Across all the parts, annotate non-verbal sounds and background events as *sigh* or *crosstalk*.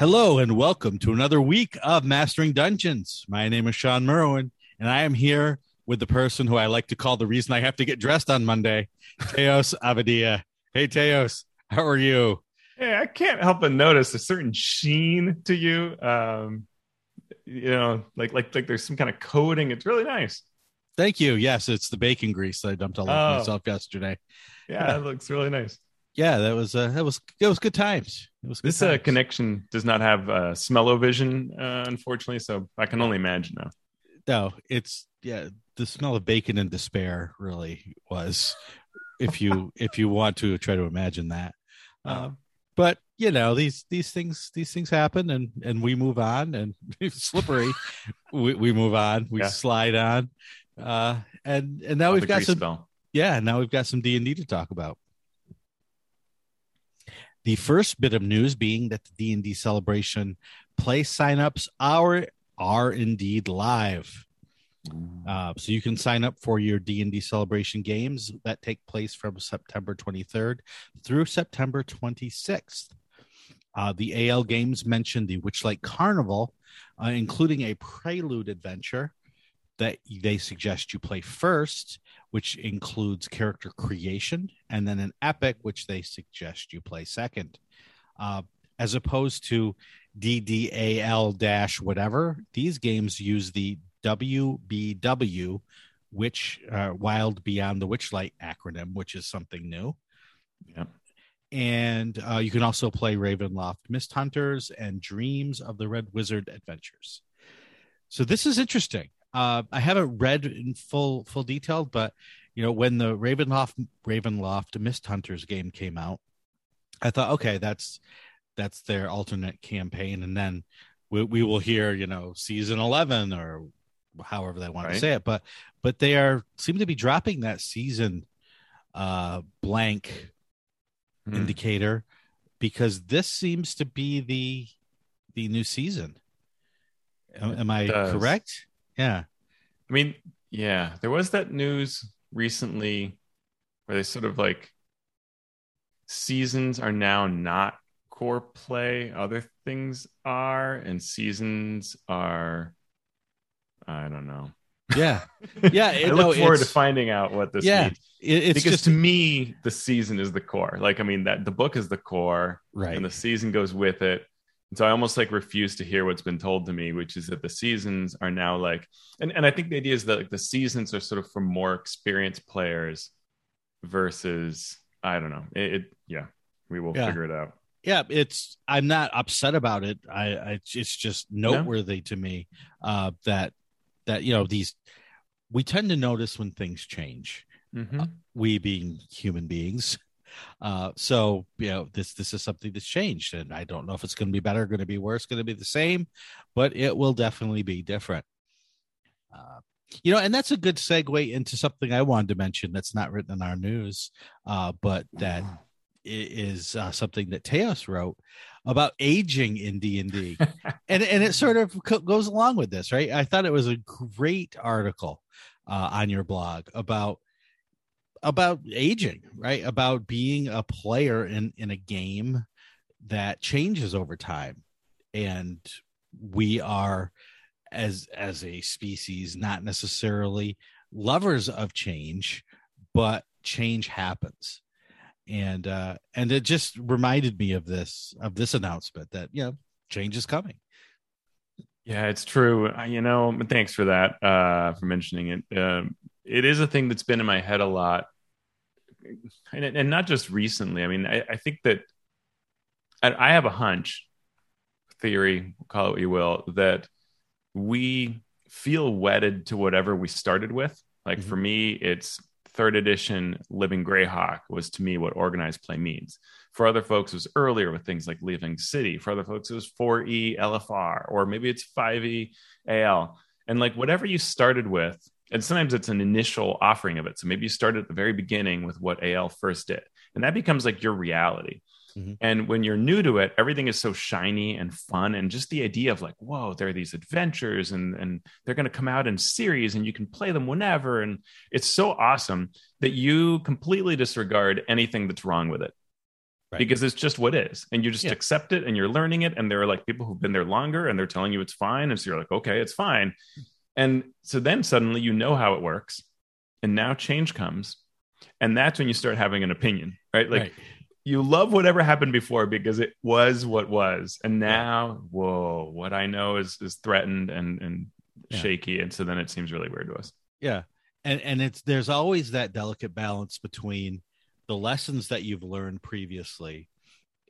Hello and welcome to another week of Mastering Dungeons. My name is Shawn Merwin, and I am here with the person who I like to call the reason I have to get dressed on Monday, Teos *laughs* Abadia. Hey, Teos, how are you? Hey, I can't help but notice a certain sheen to you. Um, you know, like like like there's some kind of coating. It's really nice. Thank you. Yes, it's the bacon grease that I dumped all over Oh. myself yesterday. Yeah, it looks really nice. Yeah, that was uh, that was it was good times. It was good This uh, connection does not have uh, smell-o-vision, uh, unfortunately, so I can only imagine now. no, it's yeah. The smell of bacon and despair really was, if you *laughs* if you want to try to imagine that. Um, but you know these these things these things happen and and we move on and *laughs* slippery we, we move on we Yeah. slide on uh and and now we've got some spell. yeah now we've got some d&d to talk about the first bit of news being that the d&d celebration play signups are are indeed live uh, so you can sign up for your D&D celebration games that take place from September 23rd through September 26th. Uh, the AL games mentioned the Witchlight Carnival, uh, including a prelude adventure that they suggest you play first, which includes character creation, and then an epic, which they suggest you play second. Uh, as opposed to DDAL dash whatever, these games use the WBW, which uh, Wild Beyond the Witchlight acronym, which is something new. Yeah. And uh, you can also play Ravenloft Mist Hunters and Dreams of the Red Wizard Adventures. So this is interesting. Uh, I haven't read in full full detail, but you know when the Ravenloft Ravenloft Mist Hunters game came out, I thought, okay, that's that's their alternate campaign, and then we, we will hear you know season eleven or however they want to say it, but but they are seem to be dropping that season uh blank Hmm. indicator because this seems to be the the new season. Am, am I correct? Yeah. I mean, yeah, there was that news recently where they sort of like seasons are now not core play, other things are, and seasons are, I don't know. Yeah. *laughs* Yeah, I it- look no, forward to finding out what this Yeah, means. It, it's because just to me, the season is the core. Like, I mean, that the book is the core, right. and the season goes with it. And so I almost like refuse to hear what's been told to me, which is that the seasons are now like, and, and I think the idea is that like the seasons are sort of for more experienced players versus, I don't know. It, it yeah, we will Yeah. figure it out. yeah, it's I'm not upset about it. I, I it's just noteworthy to me uh that that you know these we tend to notice when things change. Mhm. we being human beings. Uh, so you know this this is something that's changed, and I don't know if it's going to be better, going to be worse, going to be the same, but it will definitely be different. Uh, you know, and that's a good segue into something I wanted to mention that's not written in our news, uh, but that i- is uh, something that Teos wrote about aging in D and D, *laughs* and and it sort of co- goes along with this, right? I thought it was a great article uh, on your blog about about aging, right? About being a player in in a game that changes over time, and we are as as a species not necessarily lovers of change, but change happens. And uh and it just reminded me of this of this announcement that you know change is coming. Yeah, it's true. You know, thanks for that, uh, for mentioning it. Um, it is a thing that's been in my head a lot, and, and not just recently. I mean, I, I think that I, I have a hunch, theory, call it what you will, that we feel wedded to whatever we started with. Like for mm-hmm. me, it's third edition Living Greyhawk was to me what organized play means. For other folks, it was earlier with things like Living City. For other folks, it was 4E LFR, or maybe it's 5E AL. And like whatever you started with, and sometimes it's an initial offering of it. So maybe you started at the very beginning with what AL first did, and that becomes like your reality. Mhm. And when you're new to it, everything is so shiny and fun, and just the idea of like, whoa, there are these adventures, and and they're going to come out in series, and you can play them whenever, and it's so awesome that you completely disregard anything that's wrong with it. right. because it's just what is, and you just yeah. accept it and you're learning it. And there are like people who've been there longer and they're telling you it's fine, and so you're like, okay, it's fine. And so then suddenly you know how it works, and now change comes, and that's when you start having an opinion, right? Like. Right you love whatever happened before because it was what was and now whoa what i know is is threatened and and yeah. shaky and so then it seems really weird to us yeah and and it's there's always that delicate balance between the lessons that you've learned previously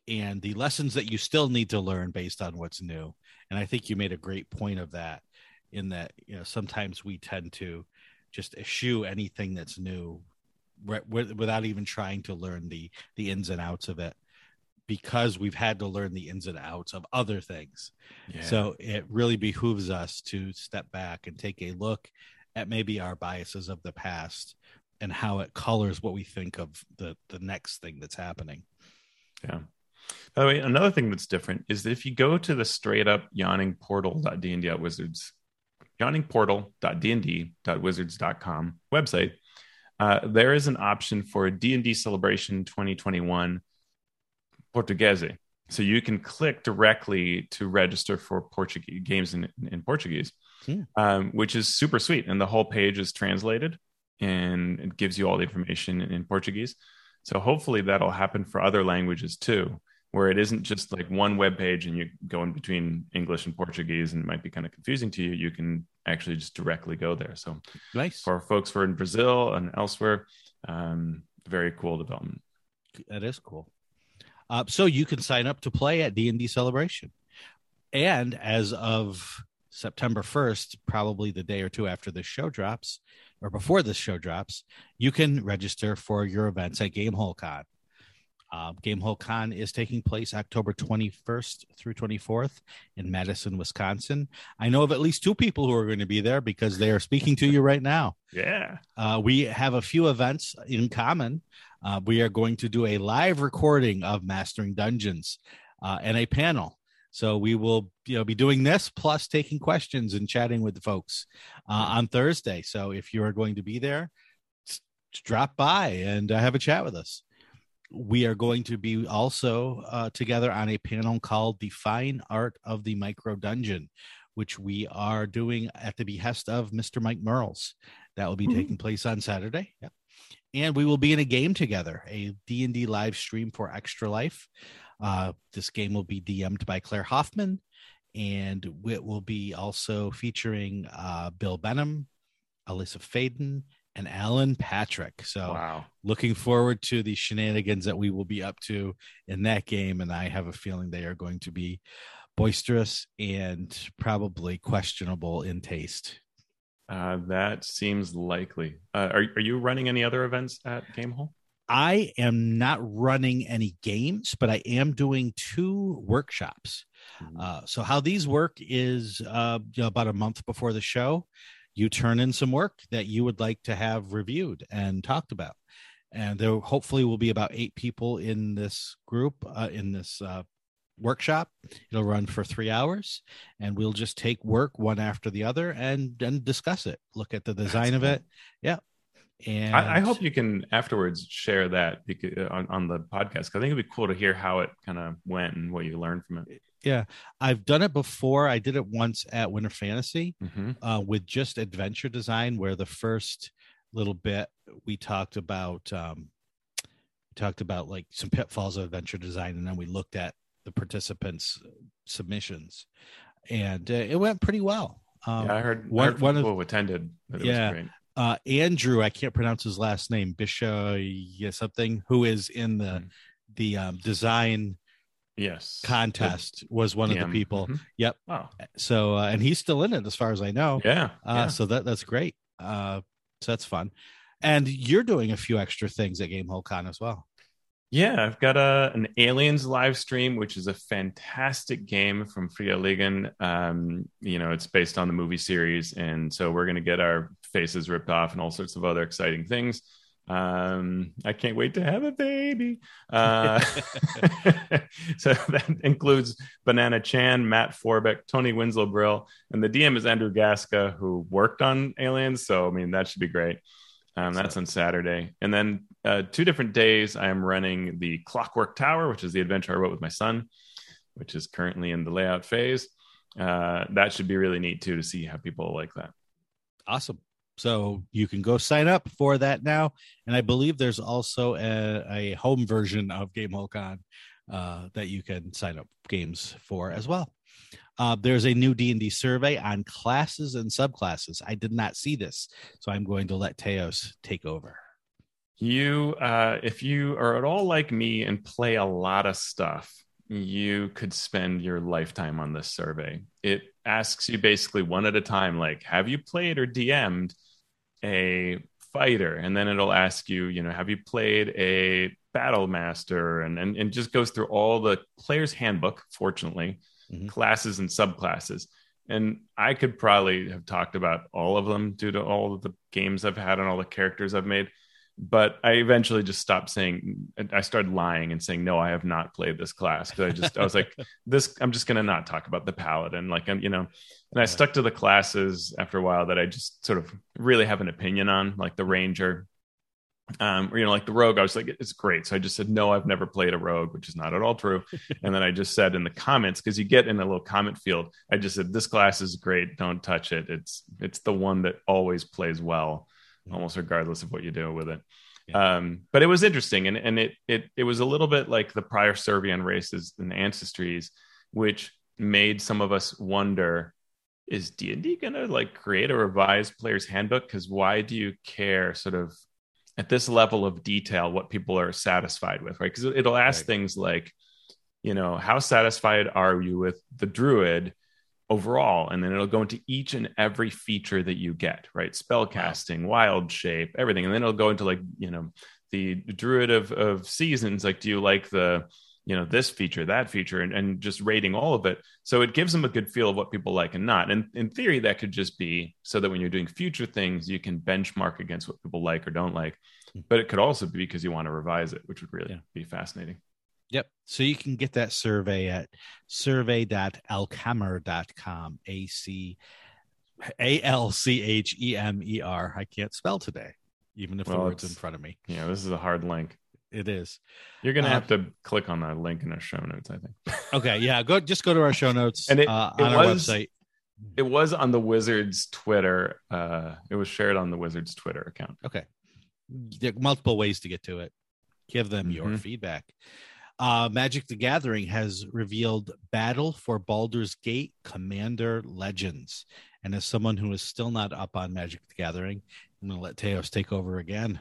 and the lessons that you still need to learn based on what's new and i think you made a great point of that in that you know sometimes we tend to just eschew anything that's new without even trying to learn the the ins and outs of it because we've had to learn the ins and outs of other things yeah. so it really behooves us to step back and take a look at maybe our biases of the past and how it colors what we think of the the next thing that's happening. Yeah. By the way, another thing that's different is that if you go to the straight up yawning portal.dnd.wizards, yawningportal.dnd.wizards.com website, uh, there is an option for D&D Celebration 2021 Portuguese. So you can click directly to register for Portuguese games in, in Portuguese hmm. um, which is super sweet. And the whole page is translated and it gives you all the information in, in Portuguese. So hopefully that'll happen for other languages too, where it isn't just like one web page and you go in between English and Portuguese and it might be kind of confusing to you. You can actually just directly go there. So nice for folks who are in Brazil and elsewhere. Um, very cool development. That is cool. Uh, so you can sign up to play at D and D Celebration, and as of September 1st, probably the day or two after this show drops, or before this show drops, you can register for your events at Gamehole Con. Uh, Gamehole Con is taking place October 21st through 24th in Madison, Wisconsin. I know of at least two people who are going to be there because they are speaking to you right now. *laughs* Yeah. Uh, we have a few events in common. Uh, we are going to do a live recording of Mastering Dungeons uh, and a panel so we will, you know, be doing this plus taking questions and chatting with the folks uh, on Thursday. So if you are going to be there, drop by and uh, have a chat with us. We are going to be also uh, together on a panel called "The Fine Art of the Micro Dungeon," which we are doing at the behest of Mr. Mike Mearls. That will be mm-hmm. taking place on Saturday. Yep. And we will be in a game together, a D&D live stream for Extra Life. Uh, this game will be DM'd by Claire Hoffman, and it will be also featuring uh, Bill Benham, Alyssa Faden, and Alan Patrick. So, wow. looking forward to the shenanigans that we will be up to in that game. And I have a feeling they are going to be boisterous and probably questionable in taste. Uh, that seems likely. Uh, are, are you running any other events at Gamehole? I am not running any games, but I am doing two workshops. Mm-hmm. Uh, so how these work is uh, you know, about a month before the show, you turn in some work that you would like to have reviewed and talked about, and there hopefully will be about eight people in this group uh, in this uh, workshop. It'll run for three hours, and we'll just take work one after the other and then discuss it. Look at the design That's of cool. it. Yeah, and I, I, hope you can afterwards share that uh, on, on the podcast. I think it'd be cool to hear how it kind of went and what you learned from it. Yeah, I've done it before. I did it once at Winter Fantasy mm-hmm. uh, with just adventure design, where the first little bit we talked about um, we talked about like some pitfalls of adventure design, and then we looked at the participants' submissions, and uh, it went pretty well. Um, yeah, I heard one, I heard one of, who attended. yeah, uh, Andrew, I can't pronounce his last name, Bishop yeah, something, who is in the mm. the um, design yes contest was one of the people. Mm-hmm. Yep. Wow. So uh, and he's still in it as far as I know. Yeah. Uh, yeah. So that that's great. Uh, so that's fun. And you're doing a few extra things at Gamehole Con as well. Yeah, I've got a an Aliens live stream, which is a fantastic game from Fria Ligan. Um, you know, it's based on the movie series, and so we're gonna get our faces ripped off and all sorts of other exciting things. Um, I can't wait to have a baby. Uh, *laughs* *laughs* so that includes Banana Chan, Matt Forbeck, Tony Winslow Brill, and the DM is Andrew Gaska, who worked on Aliens. So I mean, that should be great. Um, that's on Saturday, and then uh, two different days, I am running the Clockwork Tower, which is the adventure I wrote with my son, which is currently in the layout phase. Uh, that should be really neat too to see how people like that. Awesome. So you can go sign up for that now, and I believe there's also a, a home version of Gamehole Con uh, that you can sign up games for as well. Uh, there's a new D&D survey on classes and subclasses. I did not see this, so I'm going to let Teos take over. You, uh, if you are at all like me and play a lot of stuff, you could spend your lifetime on this survey. It asks you basically one at a time, like, have you played or DM'd a fighter? And then it'll ask you, you know, have you played a battle master? And, and, and just goes through all the player's handbook, fortunately, mm-hmm. classes and subclasses. And I could probably have talked about all of them due to all of the games I've had and all the characters I've made. But I eventually just stopped saying, I started lying and saying, no, I have not played this class. Cause I just, I was like, *laughs* this, I'm just going to not talk about the paladin. Like, I'm, you know, and I stuck to the classes after a while that I just sort of really have an opinion on, like the ranger, um, or, you know, like the rogue, I was like, it's great. So I just said, no, I've never played a rogue, which is not at all true. *laughs* and then I just said in the comments, because you get in a little comment field, I just said, this class is great. Don't touch it. It's it's the one that always plays well, almost regardless of what you do with it. Yeah. Um, but it was interesting, and and it it it was a little bit like the prior Servian races and ancestries, which made some of us wonder is d&d going to like create a revised player's handbook because why do you care sort of at this level of detail what people are satisfied with, right? Because it'll ask right. things like, you know, how satisfied are you with the druid overall? And then it'll go into each and every feature that you get, right? Spell casting, wild shape, everything. And then it'll go into like, you know, the druid of, of seasons. Like, do you like the, you know, this feature, that feature, and, and just rating all of it. So it gives them a good feel of what people like and not. And in theory, that could just be so that when you're doing future things, you can benchmark against what people like or don't like. Hmm. But it could also be because you want to revise it, which would really yeah. be fascinating. Yep. So you can get that survey at survey.alchemer.com. A C A L C H E M E R. I can't spell today, even if well, the word's in front of me. Yeah, this is a hard link. It is. You're gonna uh, have to click on that link in our show notes, I think. okay, yeah. Go just go to our show notes and it, uh, on it our was, website. It was on the Wizards Twitter. Uh, it was shared on the Wizards Twitter account. Okay. There are multiple ways to get to it. Give them mm-hmm. your feedback. Uh, Magic the Gathering has revealed Battle for Baldur's Gate Commander Legends. And as someone who is still not up on Magic the Gathering, I'm going to let Teos take over again.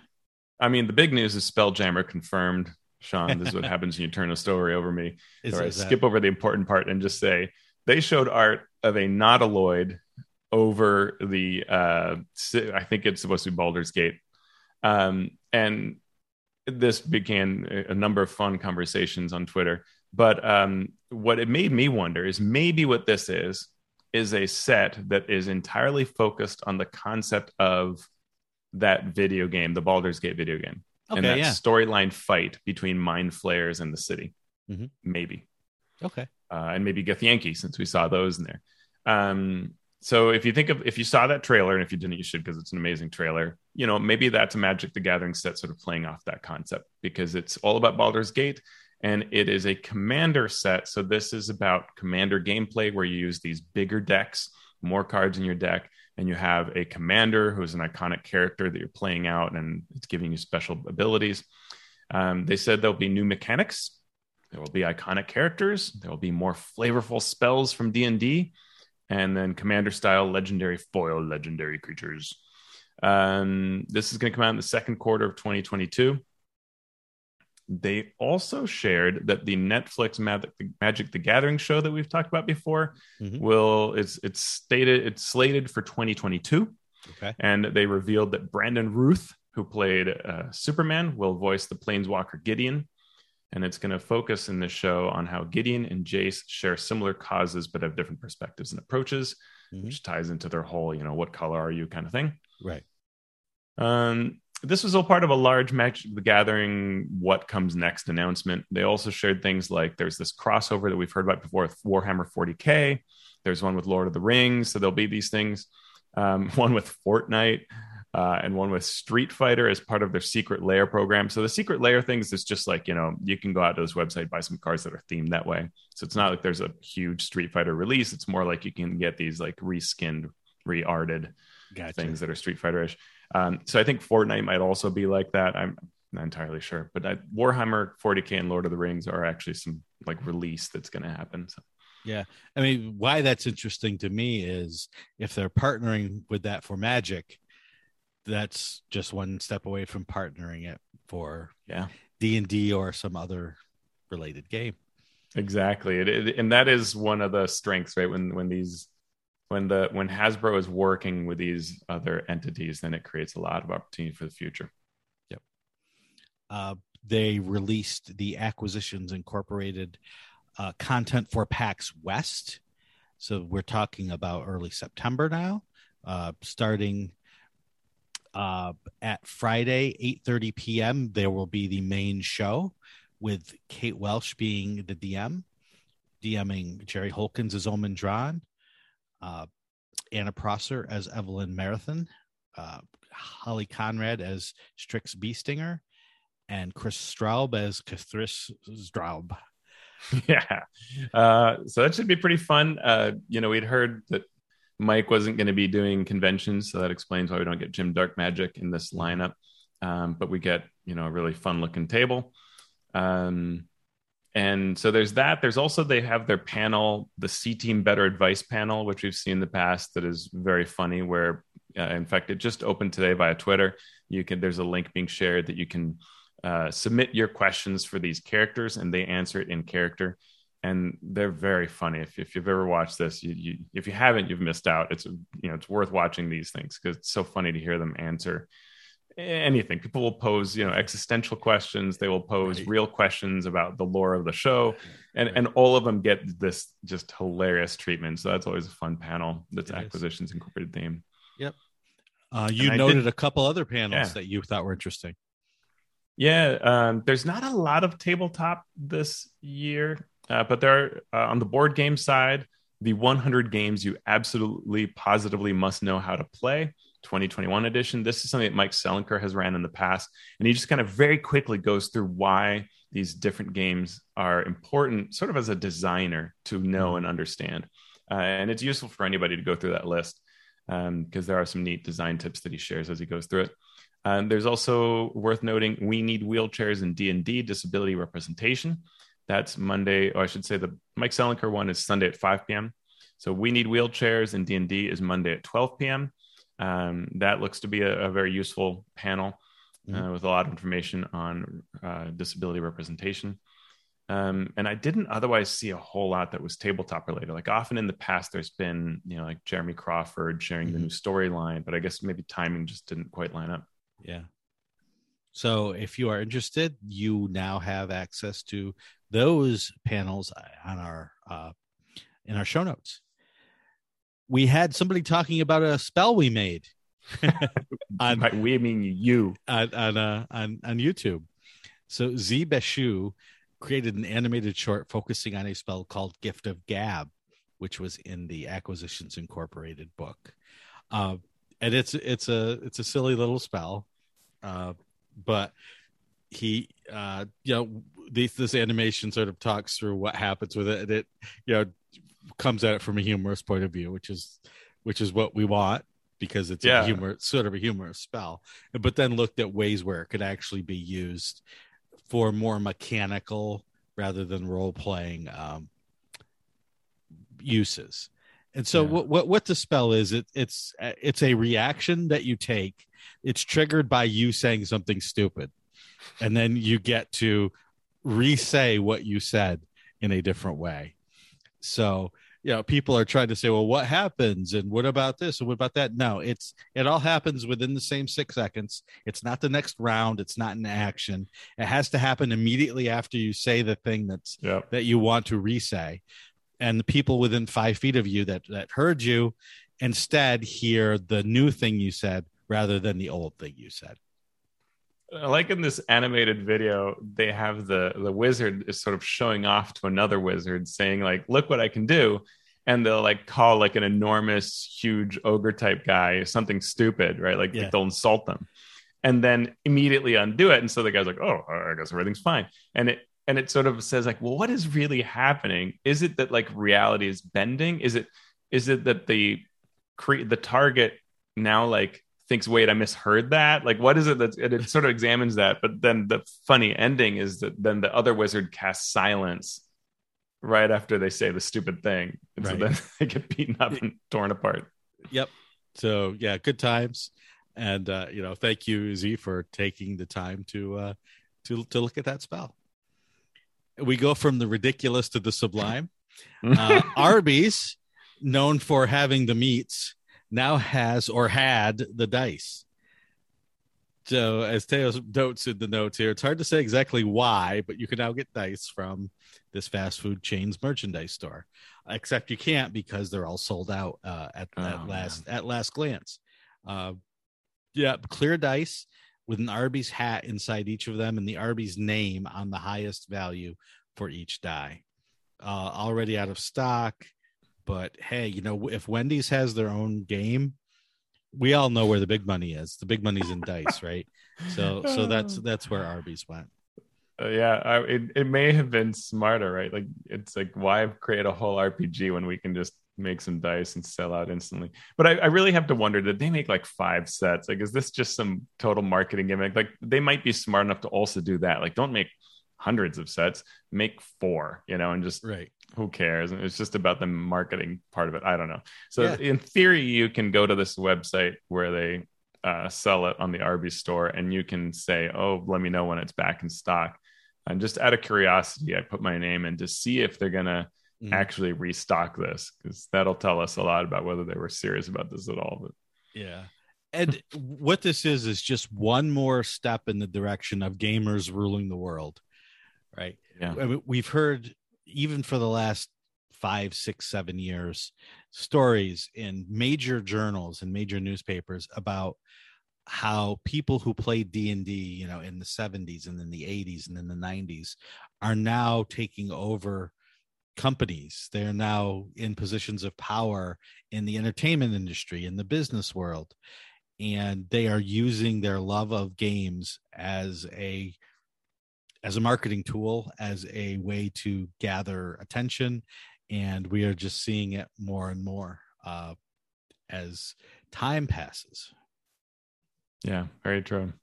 I mean, the big news is Spelljammer confirmed. Shawn, this is what *laughs* happens when you turn a story over me. Is, or I skip over the important part and just say they showed art of a Nautiloid over the uh I think it's supposed to be Baldur's Gate. Um and this began a number of fun conversations on Twitter. But um what it made me wonder is maybe what this is is a set that is entirely focused on the concept of that video game, the Baldur's Gate video game, okay, and that yeah. storyline fight between mind flayers and the city. Mm-hmm. Maybe. Okay. Uh, and maybe Githyanki, since we saw those in there. Um, so if you think of if you saw that trailer, and if you didn't, you should because it's an amazing trailer. You know, maybe that's a Magic the Gathering set, sort of playing off that concept because it's all about Baldur's Gate, and it is a commander set. So this is about commander gameplay where you use these bigger decks, more cards in your deck, and you have a commander who's an iconic character that you're playing out and it's giving you special abilities. Um, they said there'll be new mechanics. There will be iconic characters. There will be more flavorful spells from D and then commander style legendary foil legendary creatures. Um, this is going to come out in the second quarter of 2022. They also shared that the Netflix Magic, Magic the Gathering show that we've talked about before mm-hmm. will it's it's stated it's slated for 2022. Okay. And they revealed that Brandon Routh, who played uh, Superman, will voice the Planeswalker Gideon. And it's going to focus in this show on how Gideon and Jace share similar causes but have different perspectives and approaches, mm-hmm. which ties into their whole, you know, what color are you kind of thing. Right. Um, this was all part of a large Magic the Gathering what comes next announcement. They also shared things like there's this crossover that we've heard about before with Warhammer 40K. There's one with Lord of the Rings. So there'll be these things. Um, *laughs* one with Fortnite. Uh, and one with Street Fighter as part of their secret layer program. So the secret layer things is just like you know you can go out to this website buy some cards that are themed that way. So it's not like there's a huge Street Fighter release. It's more like you can get these like reskinned, rearted gotcha. things that are Street Fighter-ish. Um, so I think Fortnite might also be like that. I'm not entirely sure, but I, Warhammer 40k and Lord of the Rings are actually some like release that's going to happen. So. Yeah. I mean, why that's interesting to me is if they're partnering with that for Magic, that's just one step away from partnering it for yeah. D&d or some other related game. Exactly. It, it, and that is one of the strengths right? When when these when the when hasbro is working with these other entities then it creates a lot of opportunity for the future. Yep. Uh, they released the acquisitions incorporated uh, content for pax west. So we're talking about early september now uh, starting uh, at Friday, 8:30 p.m. There will be the main show with Kate Welch being the DM, DMing Jerry Holkins as Omin Dran, uh, Anna Prosser as Evelyn Marathon, uh, Holly Conrad as Strix Beestinger, and Chris Straub as Kathris Straub. *laughs* Yeah, uh, so that should be pretty fun. Uh, you know, we'd heard that Mike wasn't going to be doing conventions, so that explains why we don't get Jim Darkmagic in this lineup. Um, but we get you know a really fun looking table. Um, and so there's that. There's also they have their panel, the C Team Better Advice panel, which we've seen in the past. That is very funny. Where uh, in fact it just opened today via Twitter. You can there's a link being shared that you can uh, submit your questions for these characters, and they answer it in character and they're very funny. If, if you've ever watched this, you, you, if you haven't, you've missed out. It's you know it's worth watching these things because it's so funny to hear them answer anything. People will pose you know existential questions. They will pose right. real questions about the lore of the show, and right. and all of them get this just hilarious treatment. So that's always a fun panel. That's it acquisitions is. incorporated theme. Yep. Uh, you and noted did, a couple other panels yeah. that you thought were interesting. Yeah, um, there's not a lot of tabletop this year. Uh, but there are, uh, on the board game side, the 100 games you absolutely positively must know how to play 2021 edition. This is something that Mike Selinker has ran in the past. And he just kind of very quickly goes through why these different games are important, sort of as a designer to know and understand. Uh, and it's useful for anybody to go through that list because um, there are some neat design tips that he shares as he goes through it. And there's also worth noting we need wheelchairs in D&D disability representation. That's Monday, or I should say the Mike Selinker one is Sunday at 5 p.m. So we need wheelchairs and D&D is Monday at 12 p.m. Um, that looks to be a, a very useful panel uh, mm-hmm. with a lot of information on uh, disability representation. Um, and I didn't otherwise see a whole lot that was tabletop related. Like often in the past, there's been, you know, like Jeremy Crawford sharing mm-hmm. the new storyline, but I guess maybe timing just didn't quite line up. Yeah. So if you are interested, you now have access to those panels on our uh, in our show notes. We had somebody talking about a spell we made. *laughs* on, By we mean you on on, uh, on on YouTube. So Zee Bashew created an animated short focusing on a spell called Gift of Gab, which was in the Acquisitions Incorporated book. Uh, and it's it's a it's a silly little spell, uh, but he uh you know this this animation sort of talks through what happens with it and it you know comes at it from a humorous point of view which is which is what we want because it's yeah. a humor sort of a humorous spell but then looked at ways where it could actually be used for more mechanical rather than role playing um uses and so yeah. what, what what the spell is it it's it's a reaction that you take it's triggered by you saying something stupid. And then you get to re-say what you said in a different way. So you know people are trying to say well what happens? And what about this? And what about that? No it's it all happens within the same six seconds. It's not the next round. It's not an action. It has to happen immediately after you say the thing that's yep. that you want to re-say. And the people within five feet of you that that heard you instead hear the new thing you said rather than the old thing you said like in this animated video they have the the wizard is sort of showing off to another wizard saying like look what i can do and they'll like call like an enormous, huge ogre type guy something stupid, right? Like, Yeah. like they'll insult them, and then immediately undo it. And so the guy's like, "Oh, I guess everything's fine," and it and it sort of says like, "Well, what is really happening? Is it that like reality is bending? Is it is it that the cre- the target now like thinks wait i misheard that like what is it that and it sort of examines that but then the funny ending is that then the other wizard casts silence right after they say the stupid thing and so then *laughs* they get beaten up and torn apart Yep. So yeah, good times, and uh, you know, thank you Zee for taking the time to uh, to to look at that spell. We go from the ridiculous to the sublime. *laughs* Uh, Arby's, known for having the meats, now has or had the dice. So, as Teo notes in the notes here, it's hard to say exactly why, but you can now get dice from this fast food chain's merchandise store. Except you can't because they're all sold out uh, at, Oh, at last at last glance. Uh, yeah, clear dice with an Arby's hat inside each of them and the Arby's name on the highest value for each die. Uh, already out of stock, but hey, you know if Wendy's has their own game, we all know where the big money is. The big money's in dice, *laughs* right? So so that's that's where Arby's went. Uh, yeah I, it, it may have been smarter right like it's like why create a whole rpg when we can just make some dice and sell out instantly but I, I really have to wonder did they make like five sets like is this just some total marketing gimmick like they might be smart enough to also do that like don't make hundreds of sets make four you know and just Right. Who cares it's just about the marketing part of it i don't know so Yeah. in theory you can go to this website where they uh, sell it on the Arby's store and you can say oh let me know when it's back in stock and just out of curiosity i put my name in to see if they're gonna Mhm. actually restock this because that'll tell us a lot about whether they were serious about this at all but Yeah. And what this is is just one more step in the direction of gamers ruling the world. Right. yeah we've heard even for the last five, six, seven years stories in major journals and major newspapers about how people who played D&D, you know, in the 70s and in the 80s and in the 90s are now taking over companies. They're now in positions of power in the entertainment industry, in the business world, and they are using their love of games as a as a marketing tool, as a way to gather attention, and we are just seeing it more and more uh, as time passes. Yeah, very true.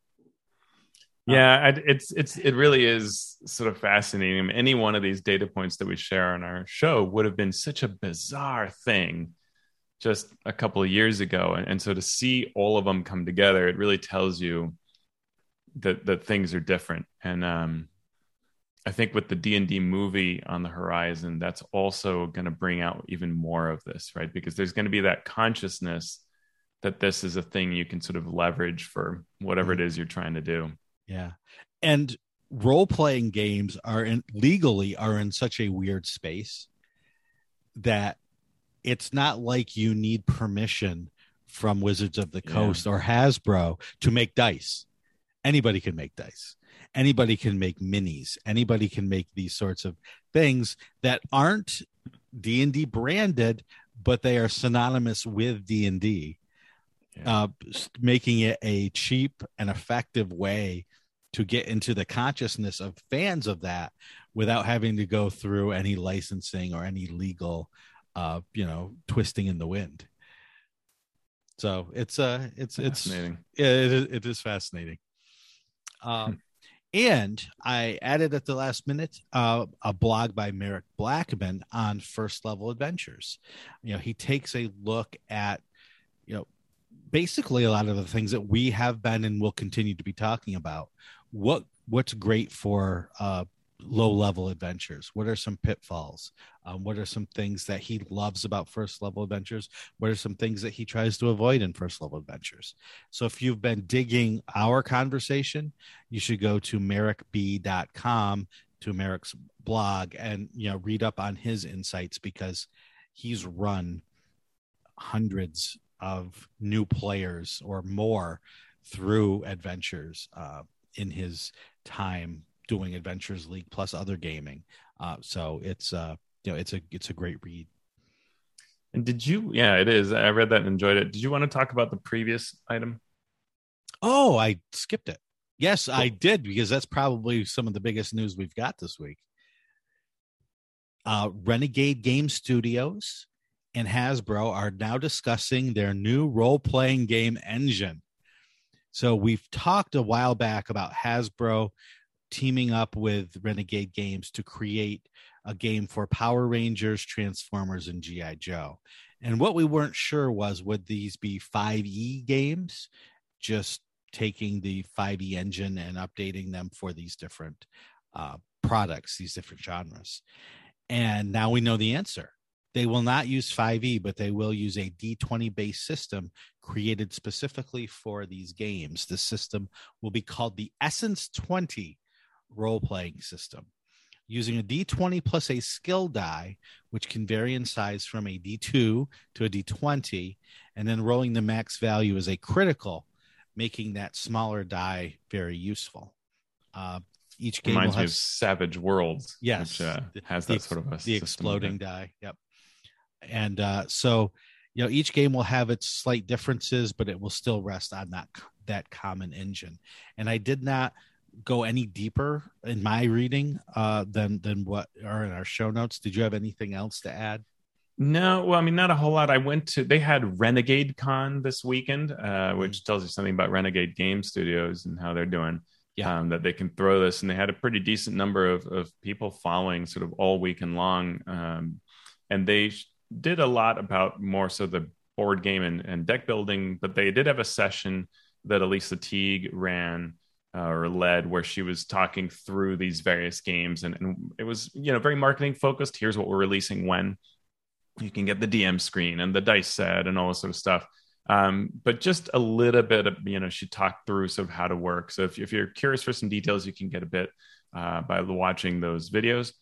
Yeah, I- it's it's it really is sort of fascinating. Any one of these data points that we share on our show would have been such a bizarre thing just a couple of years ago, and, and so to see all of them come together, it really tells you that that things are different. And um, I think with the D and D movie on the horizon, that's also going to bring out even more of this, right? Because there's going to be that consciousness that this is a thing you can sort of leverage for whatever it is you're trying to do. Yeah. And role playing games are in legally are in such a weird space that it's not like you need permission from Wizards of the Yeah. Coast or Hasbro to make dice. Anybody can make dice. Anybody can make minis. Anybody can make these sorts of things that aren't D&D branded but they are synonymous with D&D Yeah. uh, making it a cheap and effective way to get into the consciousness of fans of that without having to go through any licensing or any legal uh you know twisting in the wind so it's uh it's it's Fascinating. yeah, it it is fascinating. Um, *laughs* and I added at the last minute uh, a blog by Merric Blackman on first level adventures. You know, he takes a look at, you know, basically a lot of the things that we have been and will continue to be talking about. What what's great for uh, low level adventures? What are some pitfalls? Um, what are some things that he loves about first level adventures? What are some things that he tries to avoid in first level adventures? So if you've been digging our conversation, you should go to merricb.com to Merric's blog and you know read up on his insights because he's run hundreds of new players or more through adventures uh, in his time doing Adventures League plus other gaming. Uh, so it's uh, you know it's a it's a great read. And did you? Yeah, it is. I read that and enjoyed it. Did you want to talk about the previous item? Oh, I skipped it. Yes, I did because that's probably some of the biggest news we've got this week. Uh, Renegade Game Studios and Hasbro are now discussing their new role playing game engine. So we've talked a while back about Hasbro teaming up with Renegade Games to create a game for Power Rangers, Transformers, and G.I. Joe. And what we weren't sure was would these be 5e games, just taking the 5e engine and updating them for these different uh, products, these different genres? And now we know the answer. They will not use 5e, but they will use a D20 based system created specifically for these games. The system will be called the Essence 20 role playing system using a d20 plus a skill die, which can vary in size from a d2 to a d20, and then rolling the max value as a critical, making that smaller die very useful. Uh, each game reminds have, me of Savage Worlds. Yes, which, uh, has that sort of a the exploding die. Yep. And uh, so, you know, each game will have its slight differences, but it will still rest on that that common engine. And I did not go any deeper in my reading uh, than than what are in our show notes. Did you have anything else to add? No, well, I mean, not a whole lot. I went to they had Renegade Con this weekend, uh, which tells you something about Renegade Game Studios and how they're doing. Yeah, um, that they can throw this, and they had a pretty decent number of of people following, sort of all weekend long, um, and they did a lot about more so the board game and, and deck building. But they did have a session that Elisa Teague ran uh, or led where she was talking through these various games. And, and it was you know very marketing focused. Here's what we're releasing when. You can get the dm screen and the dice set and all this sort of stuff. Um, but just a little bit of you know she talked through sort of how to work. So if, if you're curious for some details you can get a bit uh, by watching those videos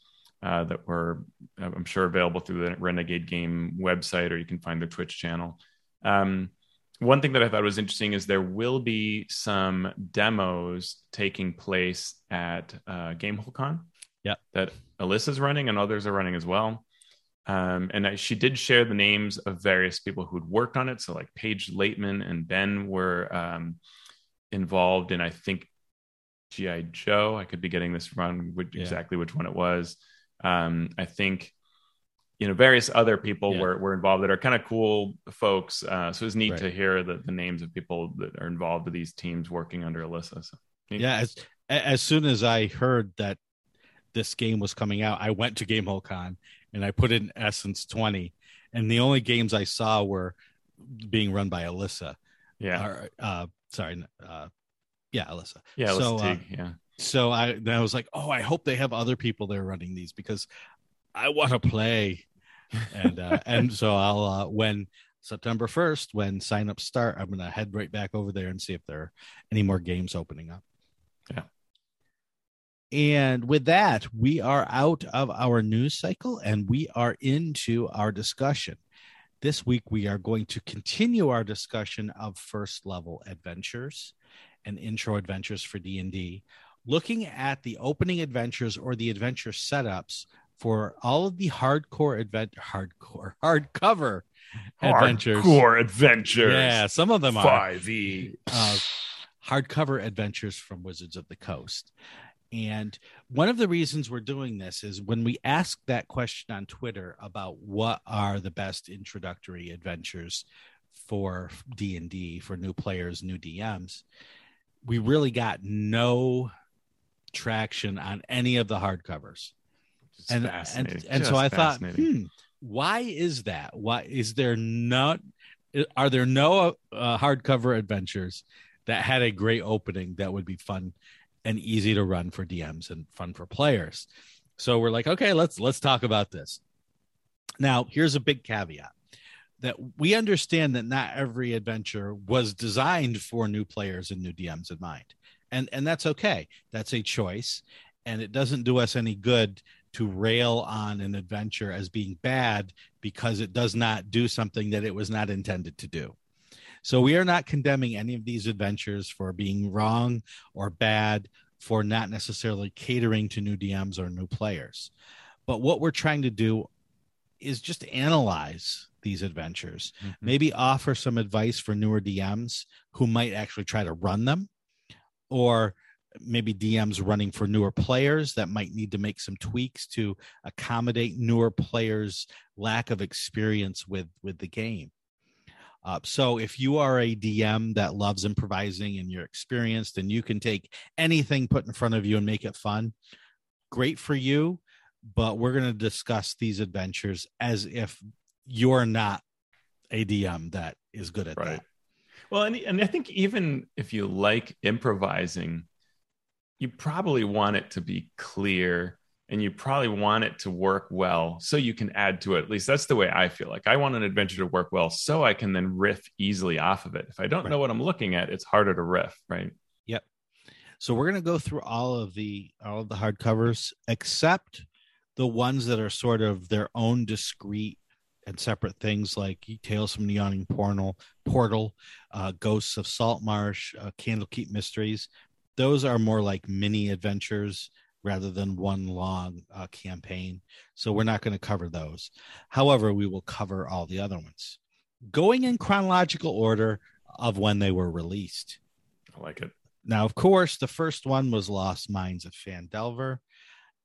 uh, that were i'm sure available through the renegade game website or you can find their twitch channel. Um, one thing that I thought was interesting is there will be some demos taking place at uh, GameholeCon. Yeah, that Alyssa's running and others are running as well. Um, and I, she did share the names of various people who'd worked on it. So like Paige Leitman and Ben were um, involved in, I think, GI Joe. I could be getting this wrong, which, yeah. exactly which one it was. Um, I think you know various other people yeah. were, were involved that are kind of cool folks uh, so it's neat right. to hear the, the names of people that are involved with these teams working under alyssa so, yeah as, as soon as i heard that this game was coming out i went to GameholeCon and i put in essence 20 and the only games i saw were being run by alyssa yeah or, uh, sorry uh, yeah alyssa yeah alyssa so, uh, yeah so I, I was like, oh, I hope they have other people there running these because I want to play. And uh, and so I'll uh, when September first, when signups start, I'm gonna head right back over there and see if there are any more games opening up. Yeah. And with that, we are out of our news cycle and we are into our discussion. This week, we are going to continue our discussion of first level adventures and intro adventures for D&D, looking at the opening adventures or the adventure setups for all of the hardcore advent hardcore *laughs* hardcover adventures. Hardcore adventures. Yeah, some of them are 5e. Uh, hardcover adventures from Wizards of the Coast. And one of the reasons we're doing this is when we ask that question on Twitter about what are the best introductory adventures for D&D for new players, new DMs, we really got no traction on any of the hardcovers and and, and so I thought, hmm, why is that? Why is there not? Are there no uh, hardcover adventures that had a great opening that would be fun and easy to run for DMs and fun for players? So we're like, okay, let's let's talk about this. Now, here's a big caveat that we understand that not every adventure was designed for new players and new DMs in mind. And and that's okay. That's a choice and it doesn't do us any good to rail on an adventure as being bad because it does not do something that it was not intended to do. So we are not condemning any of these adventures for being wrong or bad, for not necessarily catering to new DMs or new players. But what we're trying to do is just analyze these adventures. Mm-hmm. Maybe offer some advice for newer DMs who might actually try to run them, or maybe DMs running for newer players that might need to make some tweaks to accommodate newer players' lack of experience with with the game. Uh, so if you are a DM that loves improvising and you're experienced and you can take anything put in front of you and make it fun, great for you. But we're going to discuss these adventures as if you're not a DM that is good at Right. that. Well, and, and I think even if you like improvising, you probably want it to be clear and you probably want it to work well so you can add to it. At least that's the way I feel. Like I want an adventure to work well so I can then riff easily off of it. If I don't know what I'm looking at, it's harder to riff, right? Yep. So we're going to go through all of the all of the hardcovers except the ones that are sort of their own discrete and separate things like Tales from the Yawning Portal, Portal, uh, Ghosts of Saltmarsh, uh, Candlekeep Mysteries. Those are more like mini adventures rather than one long uh, campaign. So we're not going to cover those. However, we will cover all the other ones, going in chronological order of when they were released. I like it. Now, of course, the first one was Lost Mines of Phandelver,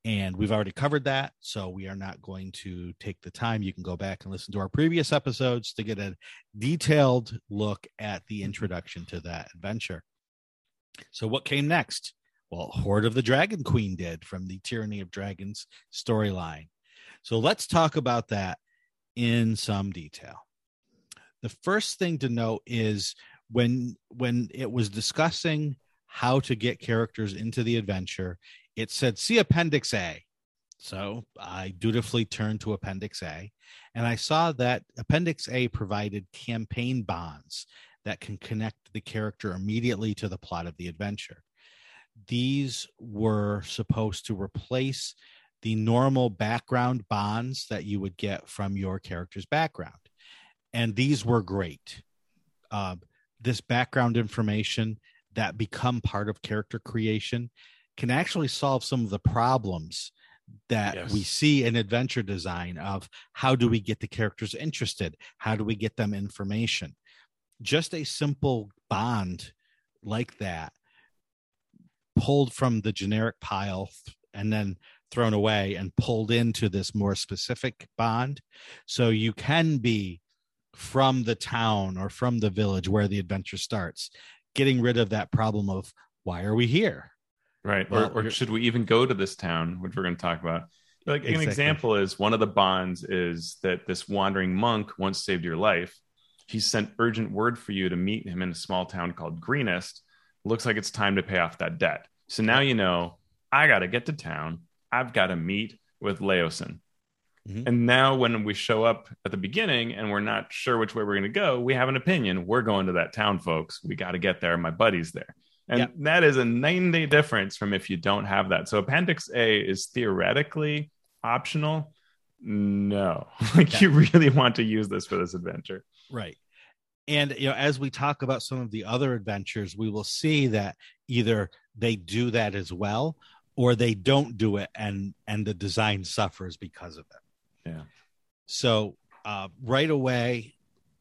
and we've already covered that, so we are not going to take the time. You can go back and listen to our previous episodes to get a detailed look at the introduction to that adventure. So, what came next? Well, Hoard of the Dragon Queen did from the Tyranny of Dragons storyline. So, let's talk about that in some detail. The first thing to note is when when it was discussing how to get characters into the adventure, it said see Appendix A. So I dutifully turned to Appendix A, and I saw that Appendix A provided campaign bonds that can connect the character immediately to the plot of the adventure. These were supposed to replace the normal background bonds that you would get from your character's background. And these were great. Uh, this background information that become part of character creation can actually solve some of the problems that Yes. we see in adventure design of how do we get the characters interested how do we get them information just a simple bond like that pulled from the generic pile and then thrown away and pulled into this more specific bond so you can be from the town or from the village where the adventure starts getting rid of that problem of why are we here Right. Well, or, or should we even go to this town, which we're going to talk about? Like an example is one of the bonds is that this wandering monk once saved your life. He sent urgent word for you to meet him in a small town called Greenest. Looks like it's time to pay off that debt. So now you know I got to get to town. I've got to meet with Leosin. Mhm. And now when we show up at the beginning and we're not sure which way we're going to go, we have an opinion. We're going to that town, folks. We got to get there. My buddy's there. And Yep. that is a nine day difference from if you don't have that. So Appendix A is theoretically optional. No, *laughs* like Yeah. you really want to use this for this adventure. Right. And you know, as we talk about some of the other adventures, we will see that either they do that as well or they don't do it and and the design suffers because of it. Yeah. So uh, right away,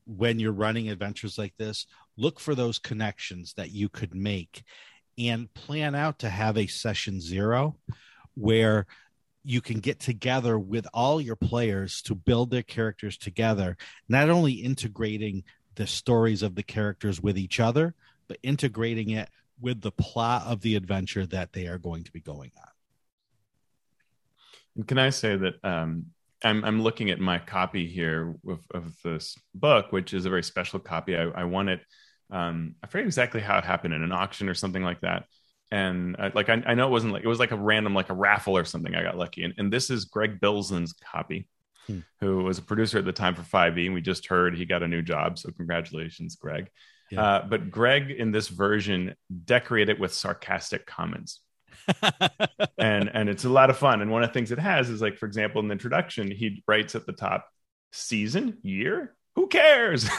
when you're running adventures like this, look for those connections that you could make and plan out to have a session zero where you can get together with all your players to build their characters together, not only integrating the stories of the characters with each other, but integrating it with the plot of the adventure that they are going to be going on. And can I say that um, I'm, I'm looking at my copy here of, of this book, which is a very special copy. I, I it. Um, I forget exactly how it happened in an auction or something like that. And I, like I, I know it wasn't like it was like a random like a raffle or something. I got lucky, and, and this is Greg Bilsland's copy, Hmm. who was a producer at the time for 5e. And we just heard he got a new job, so congratulations, Greg. Yeah. Uh, but Greg in this version decorated with sarcastic comments *laughs* and and it's a lot of fun. And one of the things it has is like, for example, in the introduction, he writes at the top, season, year, who cares? *laughs*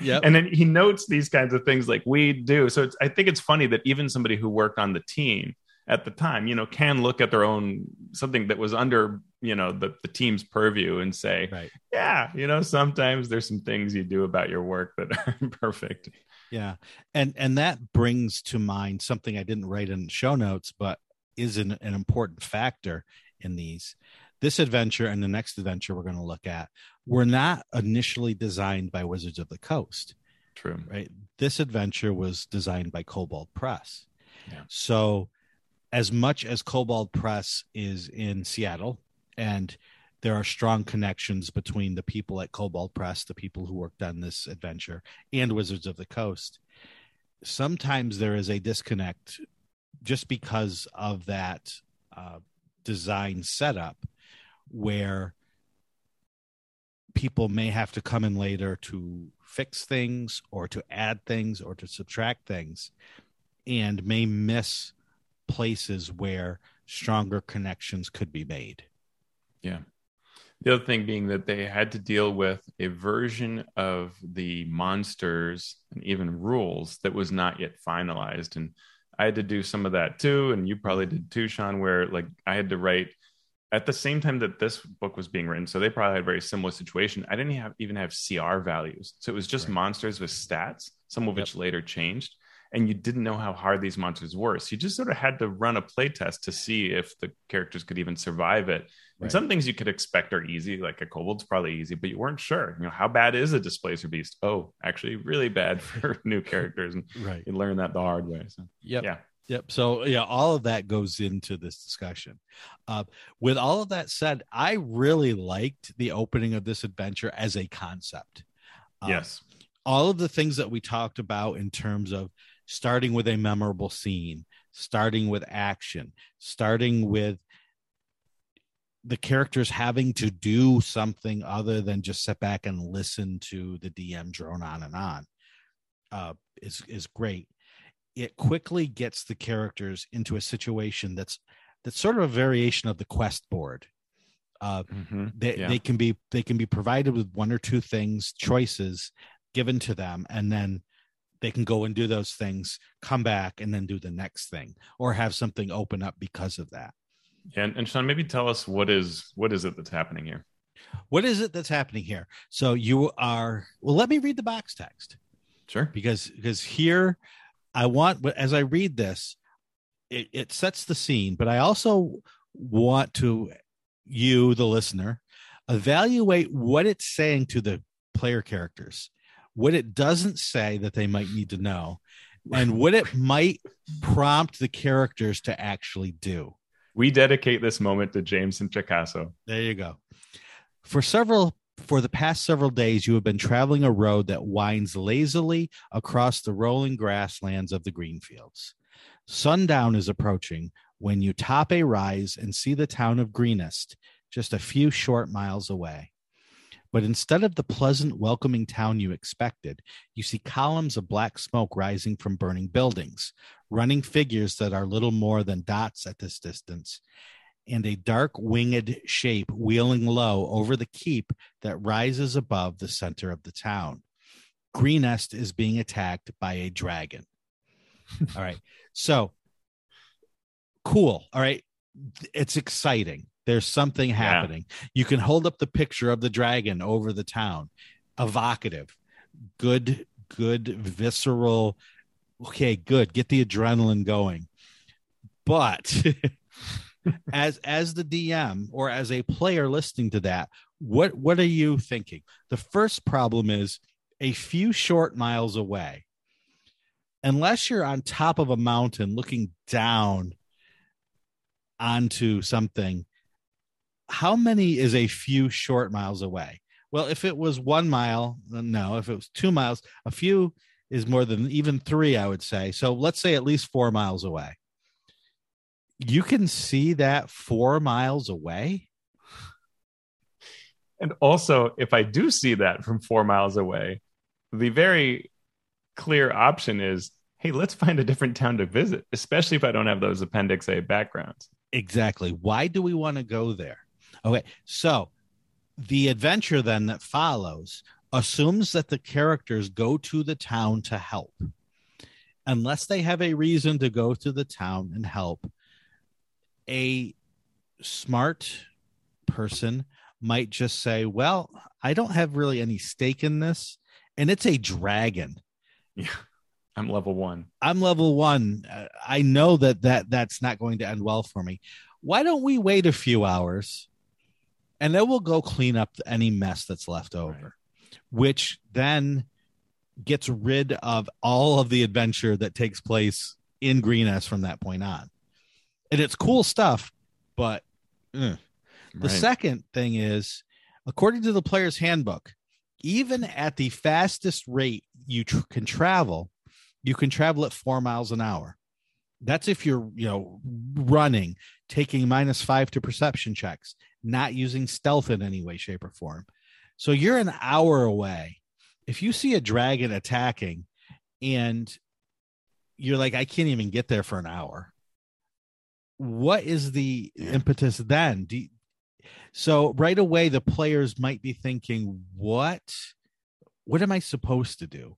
Yep. And then he notes these kinds of things like we do. So it's, I think it's funny that even somebody who worked on the team at the time, you know, can look at their own something that was under, you know the, the team's purview and say Right. yeah you know sometimes there's some things you do about your work that *laughs* aren't perfect Yeah. And and that brings to mind something I didn't write in show notes, but is an, an important factor in these. This adventure and the next adventure we're going to look at were not initially designed by Wizards of the Coast, true right? This adventure was designed by Kobold Press. Yeah. So as much as Kobold Press is in Seattle and there are strong connections between the people at Kobold Press, the people who worked on this adventure, and Wizards of the Coast. Sometimes there is a disconnect just because of that uh, design setup where people may have to come in later to fix things or to add things or to subtract things and may miss places where stronger connections could be made. Yeah. The other thing being that they had to deal with a version of the monsters and even rules that was not yet finalized. And I had to do some of that too. And you probably did too, Shawn, where like I had to write at the same time that this book was being written. So they probably had a very similar situation. I didn't have even have CR values. So it was just Right. monsters with stats, some of Yep. which later changed. And you didn't know how hard these monsters were. So you just sort of had to run a play test to see if the characters could even survive it. Right. And some things you could expect are easy, like a kobold's probably easy, but you weren't sure. You know, how bad is a displacer beast? Oh, actually, really bad *laughs* for new characters, and Right. you learn that the hard way. So Yep. yeah, Yep. So yeah, all of that goes into this discussion. Uh, with all of that said, I really liked the opening of this adventure as a concept. Um, yes, all of the things that we talked about in terms of starting with a memorable scene, starting with action, starting with the characters having to do something other than just sit back and listen to the DM drone on and on uh, is is great. It quickly gets the characters into a situation that's that's sort of a variation of the quest board. Uh, Mhm. they Yeah. they can be they can be provided with one or two things choices given to them and then they can go and do those things come back and then do the next thing or have something open up because of that and, and Shawn, maybe tell us what is what is it that's happening here? what is it that's happening here so you are well let me read the box text Sure. because because here i want as i read this it, it sets the scene but i also want to you the listener evaluate what it's saying to the player characters what it doesn't say that they might need to know and what it might prompt the characters to actually do We dedicate this moment to James and Picasso. There you go. For several for the past several days you have been traveling a road that winds lazily across the rolling grasslands of the green fields. Sundown is approaching when you top a rise and see the town of Greenest just a few short miles away. But instead of the pleasant, welcoming town you expected, you see columns of black smoke rising from burning buildings, running figures that are little more than dots at this distance, and a dark winged shape wheeling low over the keep that rises above the center of the town. Greenest is being attacked by a dragon. All right. So cool. All right. It's exciting. There's something happening. You can hold up the picture of the dragon over the town. Evocative. Good, good, visceral. Okay, good. Get the adrenaline going. But *laughs* as as the DM or as a player listening to that, what what are you thinking? The first problem is a few short miles away. Unless you're on top of a mountain looking down onto something, how many is a few short miles away? Well, if it was one mile, no. If it was two miles, a few is more than even three, I would say. So let's say at least four miles away. You can see that four miles away. And also, if I do see that from four miles away, the very clear option is hey, let's find a different town to visit, especially if I don't have those Appendix A backgrounds. Exactly. Why do we want to go there? Okay. So the adventure then that follows assumes that the characters go to the town to help. Unless they have a reason to go to the town and help, a smart person might just say, "Well, I don't have really any stake in this, and it's a dragon." Yeah. I'm level 1. I'm level 1. Uh, I know that that that's not going to end well for me. Why don't we wait a few hours and then we'll go clean up any mess that's left over, right. which then gets rid of all of the adventure that takes place in Greenest from that point on. And it's cool stuff, but mm. the second thing is, according to the player's handbook, even at the fastest rate you tr- can travel, you can travel at four miles an hour. That's if you're, you know, running, taking minus five to perception checks, not using stealth in any way, shape, or form. So you're an hour away. If you see a dragon attacking and you're like, I can't even get there for an hour. What is the yeah. impetus then? You, so right away, the players might be thinking, "What? What am I supposed to do?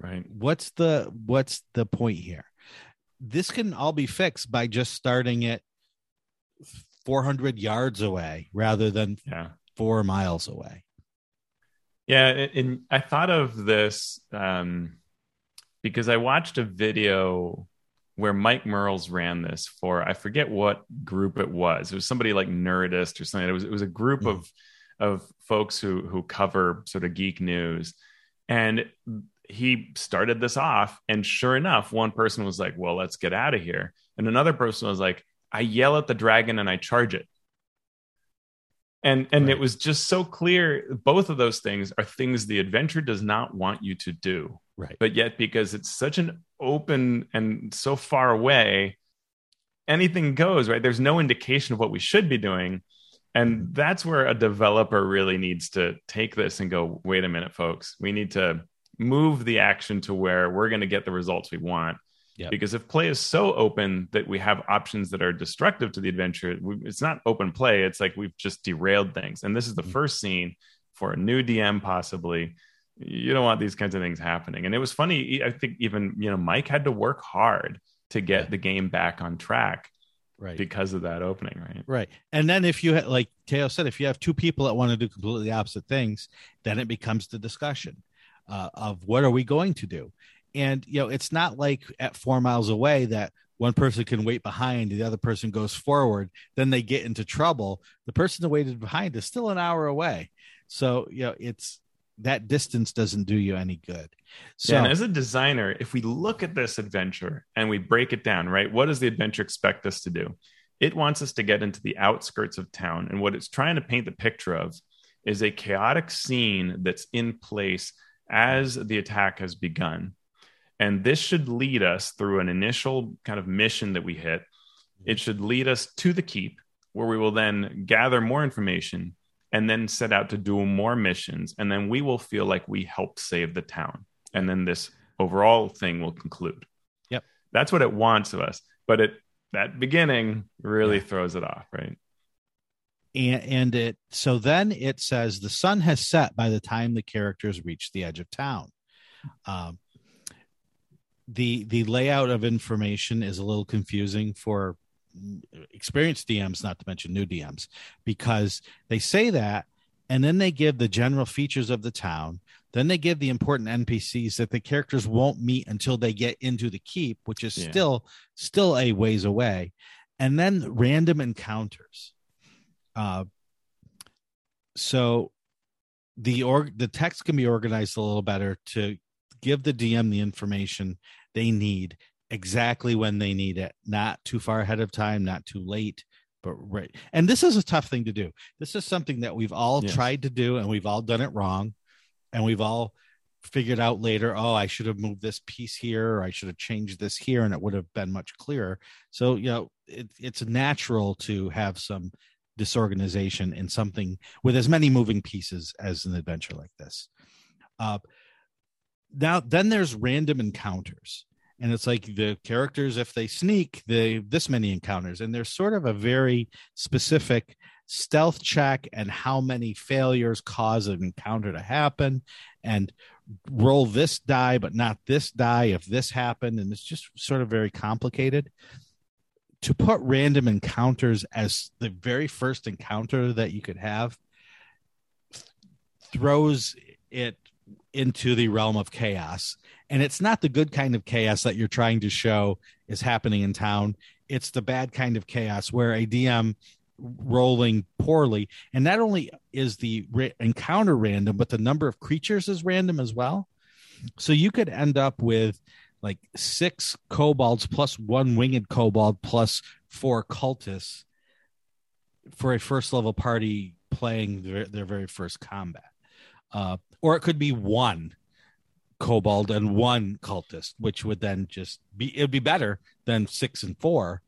Right? What's the what's the point here?" This can all be fixed by just starting it 400 yards away rather than yeah. four miles away. Yeah, and I thought of this um, because I watched a video where Mike Mearls ran this for I forget what group it was. It was somebody like Nerdist or something. It was it was a group mm. of of folks who who cover sort of geek news, and he started this off. And sure enough, one person was like, "Well, let's get out of here," and another person was like, "I yell at the dragon and I charge it." And and right. it was just so clear both of those things are things the adventure does not want you to do. Right. But yet because it's such an open and so far away anything goes right? There's no indication of what we should be doing. And mm-hmm. that's where a developer really needs to take this and go wait a minute folks. We need to move the action to where we're going to get the results we want Yep. Because if play is so open that we have options that are destructive to the adventure, we, it's not open play. It's like we've just derailed things. And this is the mm-hmm. first scene for a new DM, possibly. You don't want these kinds of things happening. And it was funny. I think even you know Mike had to work hard to get yeah. the game back on track, right? Because of that opening, right? Right. And then if you had, like Teo said, if you have two people that want to do completely opposite things, then it becomes the discussion uh, of what are we going to do and you know it's not like at four miles away that one person can wait behind the other person goes forward then they get into trouble. The person that waited behind is still an hour away. So you know it's that distance doesn't do you any good. So yeah, as a designer if we look at this adventure and we break it down right what does the adventure expect us to do? It wants us to get into the outskirts of town. And what it's trying to paint the picture of is a chaotic scene that's in place as the attack has begun and this should lead us through an initial kind of mission that we hit. It should lead us to the keep, where we will then gather more information and then set out to do more missions. And then we will feel like we helped save the town. And then this overall thing will conclude. Yep. That's what it wants of us. But it that beginning really yeah. throws it off, right? And, and it so then it says the sun has set by the time the characters reach the edge of town. Um, the the layout of information is a little confusing for experienced DMs, not to mention new DMs, because they say that and then they give the general features of the town. Then they give the important NPCs that the characters won't meet until they get into the keep, which is yeah. still still a ways away, and then random encounters. Uh, so the org the text can be organized a little better to give the DM the information they need exactly when they need it, not too far ahead of time, not too late, but right. And this is a tough thing to do. This is something that we've all yes. tried to do and we've all done it wrong. And we've all figured out later, oh, I should have moved this piece here, or I should have changed this here, and it would have been much clearer. So, you know, it, it's natural to have some disorganization in something with as many moving pieces as an adventure like this. Uh, now, then there's random encounters. And it's like the characters if they sneak they this many encounters. And there's sort of a very specific stealth check and how many failures cause an encounter to happen. And roll this die but not this die if this happened. And it's just sort of very complicated. To put random encounters as the very first encounter that you could have throws it into the realm of chaos. And it's not the good kind of chaos that you're trying to show is happening in town. It's the bad kind of chaos where a dm rolling poorly. And not only is the ra- encounter random but the number of creatures is random as well. So you could end up with like six kobolds plus one winged kobold plus four cultists for a first level party playing their, their very first combat. Uh, or it could be one kobold and one cultist, which would then just be it'd be better than six and four,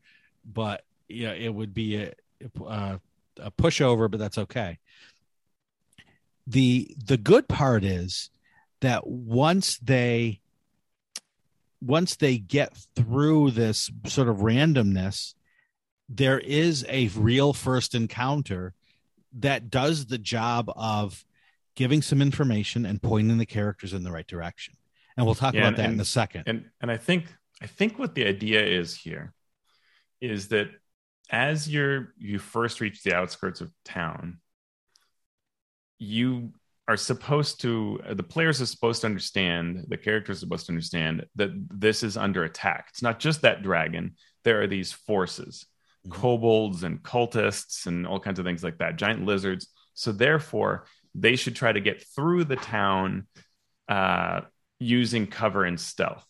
but yeah, it would be a, a, a pushover, but that's okay. the The good part is that once they once they get through this sort of randomness, there is a real first encounter that does the job of giving some information and pointing the characters in the right direction. And we'll talk yeah, about and, that in a second. And and I think I think what the idea is here is that as you're you first reach the outskirts of town, you are supposed to the players are supposed to understand the characters are supposed to understand that this is under attack it's not just that dragon there are these forces mm-hmm. kobolds and cultists and all kinds of things like that giant lizards so therefore they should try to get through the town uh, using cover and stealth.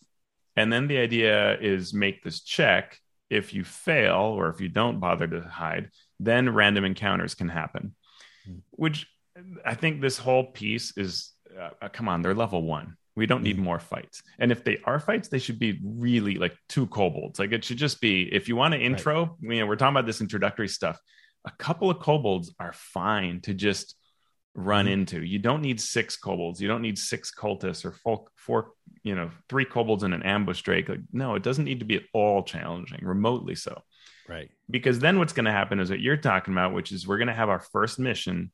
And then the idea is make this check. If you fail or if you don't bother to hide, then random encounters can happen. Hmm. Which I think this whole piece is uh, come on, they're level one. We don't need hmm. more fights. And if they are fights, they should be really like two kobolds. Like it should just be if you want an intro, right. you know, we're talking about this introductory stuff. A couple of kobolds are fine to just run mm-hmm. into. You don't need six kobolds. You don't need six cultists or four, four, you know, three kobolds in an ambush drake. Like, no, it doesn't need to be at all challenging, remotely so. Right. Because then what's going to happen is what you're talking about, which is we're going to have our first mission.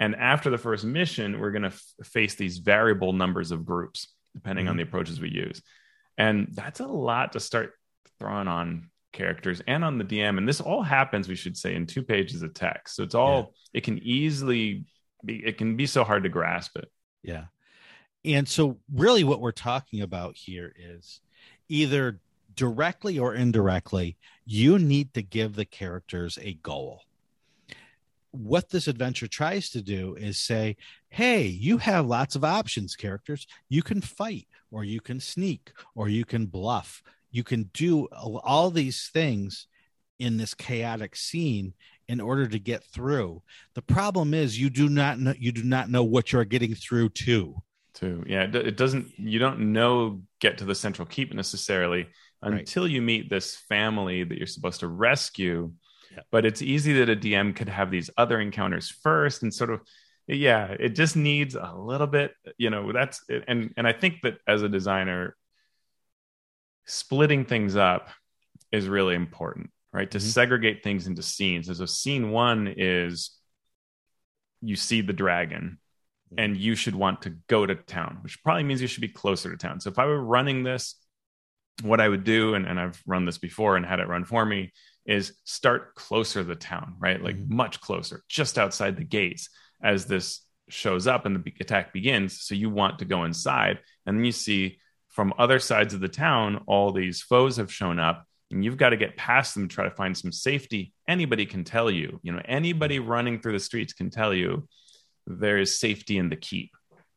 And after the first mission, we're going to f- face these variable numbers of groups, depending mm-hmm. on the approaches we use. And that's a lot to start throwing on characters and on the DM. And this all happens, we should say, in two pages of text. So it's all, yeah. it can easily be, it can be so hard to grasp it. Yeah. And so really what we're talking about here is either directly or indirectly, you need to give the characters a goal. What this adventure tries to do is say, hey, you have lots of options, characters. You can fight, or you can sneak, or you can bluff. You can do all these things in this chaotic scene in order to get through. The problem is you do not know you do not know what you're getting through to. To yeah, it doesn't. You don't know get to the central keep necessarily until right. you meet this family that you're supposed to rescue. Yeah. But it's easy that a DM could have these other encounters first and sort of yeah, it just needs a little bit, you know, that's and and I think that as a designer splitting things up is really important right? To mm-hmm. segregate things into scenes. As a scene one is you see the dragon mm-hmm. and you should want to go to town, which probably means you should be closer to town. So if I were running this, what I would do, and, and I've run this before and had it run for me, is start closer to the town, right? Like mm-hmm. much closer, just outside the gates as this shows up and the attack begins. So you want to go inside. And then you see from other sides of the town, all these foes have shown up and you've got to get past them to try to find some safety. Anybody can tell you you know anybody running through the streets can tell you there is safety in the keep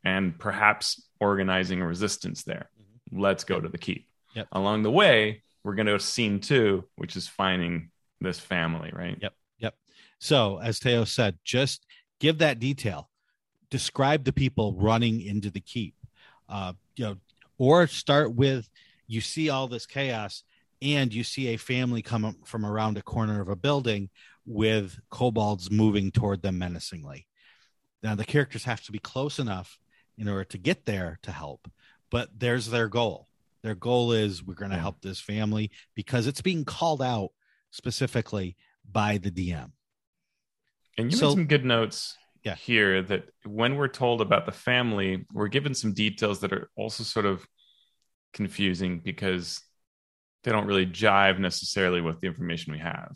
and perhaps organizing a resistance there. Mm-hmm. let's go to the keep. Yep. along the way we're going to to scene two which is finding this family right? Yep yep. So as teo said just give that detail. Describe the people running into the keep. Uh you know or start with you see all this chaos and you see a family come from around a corner of a building with kobolds moving toward them menacingly. Now the characters have to be close enough in order to get there to help, but there's their goal. Their goal is we're going to help this family because it's being called out specifically by the DM. And you so, made some good notes yeah. here that when we're told about the family, we're given some details that are also sort of confusing because they don't really jive necessarily with the information we have.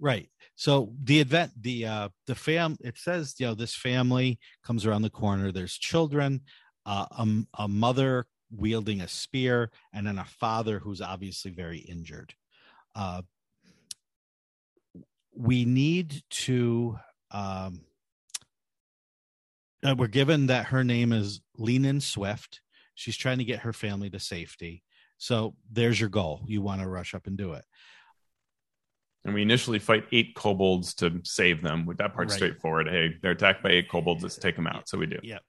Right. So the event, the uh the fam it says, you know, this family comes around the corner, there's children, uh a, a mother wielding a spear, and then a father who's obviously very injured. Uh we need to um uh, we're given that her name is Linan Swift. She's trying to get her family to safety. So there's your goal. You want to rush up and do it. And we initially fight eight kobolds to save them. With that part right. straightforward. Hey, they're attacked by eight kobolds. Let's take them out. So we do. Yep.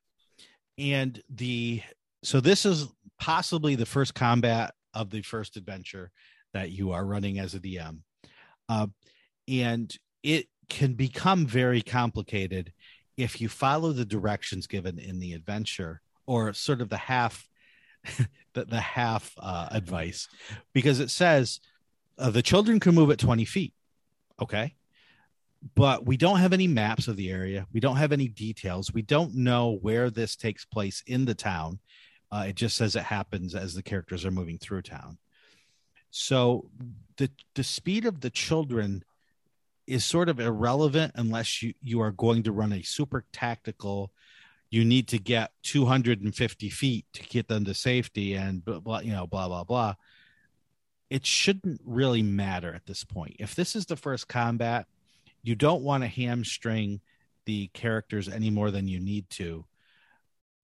And the so this is possibly the first combat of the first adventure that you are running as a DM. Uh, and it can become very complicated if you follow the directions given in the adventure or sort of the half *laughs* the, the half uh, advice because it says uh, the children can move at 20 feet okay? But we don't have any maps of the area. We don't have any details. We don't know where this takes place in the town. Uh, it just says it happens as the characters are moving through town. So the the speed of the children is sort of irrelevant unless you you are going to run a super tactical you need to get 250 feet to get them to safety and blah, blah you know blah blah blah. It shouldn't really matter at this point. If this is the first combat you don't want to hamstring the characters any more than you need to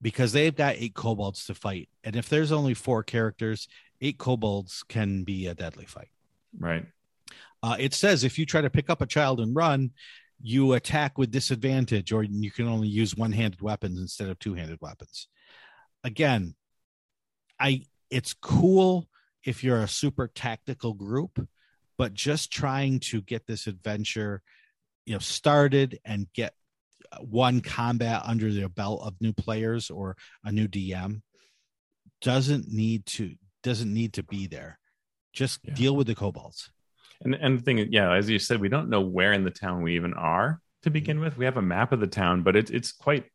because they've got eight kobolds to fight. And if there's only four characters eight kobolds can be a deadly fight. Right. Uh, it says if you try to pick up a child and run, you attack with disadvantage, or you can only use one-handed weapons instead of two-handed weapons. Again, I it's cool if you're a super tactical group, but just trying to get this adventure, you know, started and get one combat under the belt of new players or a new DM doesn't need to doesn't need to be there. Just yeah. deal with the kobolds. And and the thing, yeah, as you said, we don't know where in the town we even are to begin with. We have a map of the town, but it's it's quite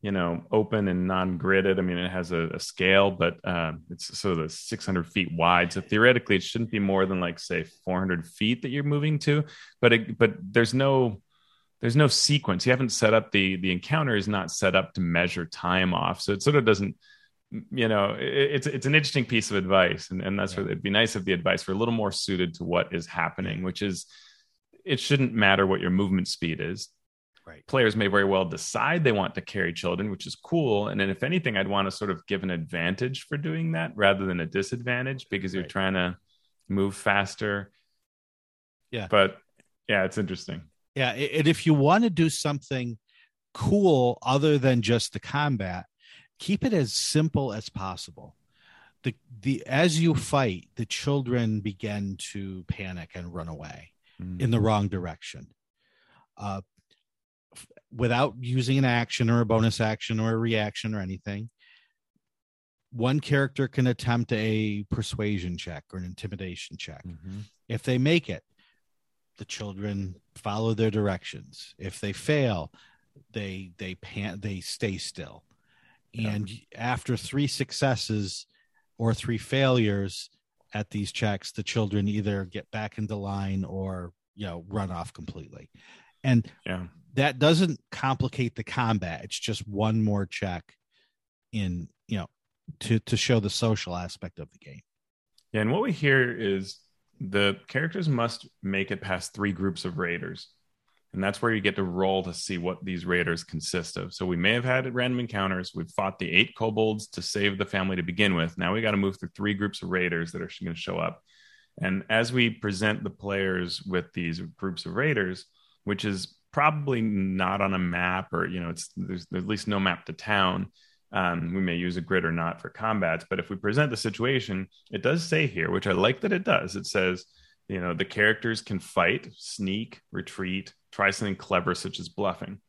you know open and non-gridded. I mean, it has a, a scale, but uh, it's sort of 600 feet wide. So theoretically, it shouldn't be more than like say 400 feet that you're moving to. But it, but there's no there's no sequence. You haven't set up the the encounter is not set up to measure time off, so it sort of doesn't you know it's it's an interesting piece of advice and, and that's yeah. where it'd be nice if the advice were a little more suited to what is happening which is it shouldn't matter what your movement speed is. Right. Players may very well decide they want to carry children which is cool and then if anything i'd want to sort of give an advantage for doing that rather than a disadvantage because you're right. trying to move faster. Yeah. But yeah it's interesting. Yeah and if you want to do something cool other than just the combat keep it as simple as possible. The the as you fight the children begin to panic and run away mm. in the wrong direction. Uh, without using an action or a bonus action or a reaction or anything one character can attempt a persuasion check or an intimidation check. Mm-hmm. if they make it the children follow their directions. If they fail they they pan they stay still and after three successes or three failures at these checks, the children either get back into line or you know run off completely. And yeah. that doesn't complicate the combat. It's just one more check in you know to to show the social aspect of the game. Yeah, and what we hear is the characters must make it past three groups of raiders and that's where you get to roll to see what these raiders consist of. So we may have had random encounters. We've fought the eight kobolds to save the family to begin with. Now we got to move through three groups of raiders that are going to show up. And as we present the players with these groups of raiders, which is probably not on a map or you know it's there's, there's at least no map to town. Um, we may use a grid or not for combats, but if we present the situation, it does say here, which I like that it does. It says you know the characters can fight sneak retreat try something clever such as bluffing.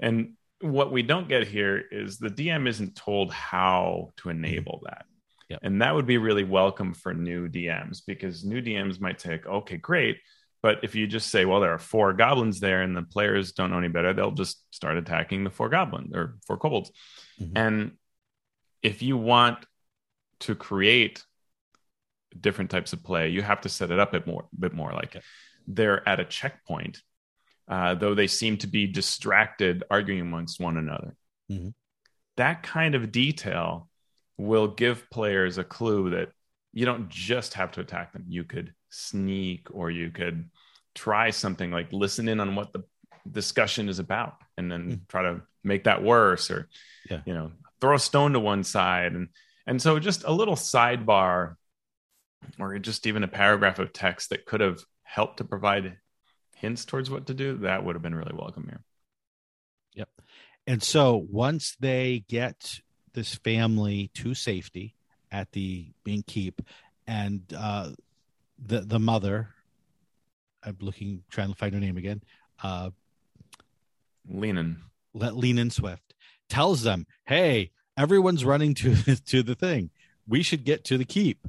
And what we don't get here is the dm isn't told how to enable that. Yep. and that would be really welcome for new dms because new dms might say okay great. But if you just say well there are four goblins there and the players don't know any better they'll just start attacking the four goblins or four kobolds. Mm-hmm. and if you want to create different types of play, you have to set it up a bit more, bit more like Okay. they're at a checkpoint, uh, though they seem to be distracted, arguing amongst one another. Mhm. That kind of detail will give players a clue that you don't just have to attack them. You could sneak, or you could try something like listen in on what the discussion is about, and then Mm. try to make that worse, or Yeah. you know, throw a stone to one side, and and so just a little sidebar, or just even a paragraph of text that could have helped to provide hints towards what to do. That would have been really welcome here. Yep. And so once they get this family to safety at the main keep, and uh, the the mother, I'm looking trying to find her name again, uh, Linan. let Lean Swift tells them, "Hey, everyone's running to *laughs* to the thing. We should get to the keep."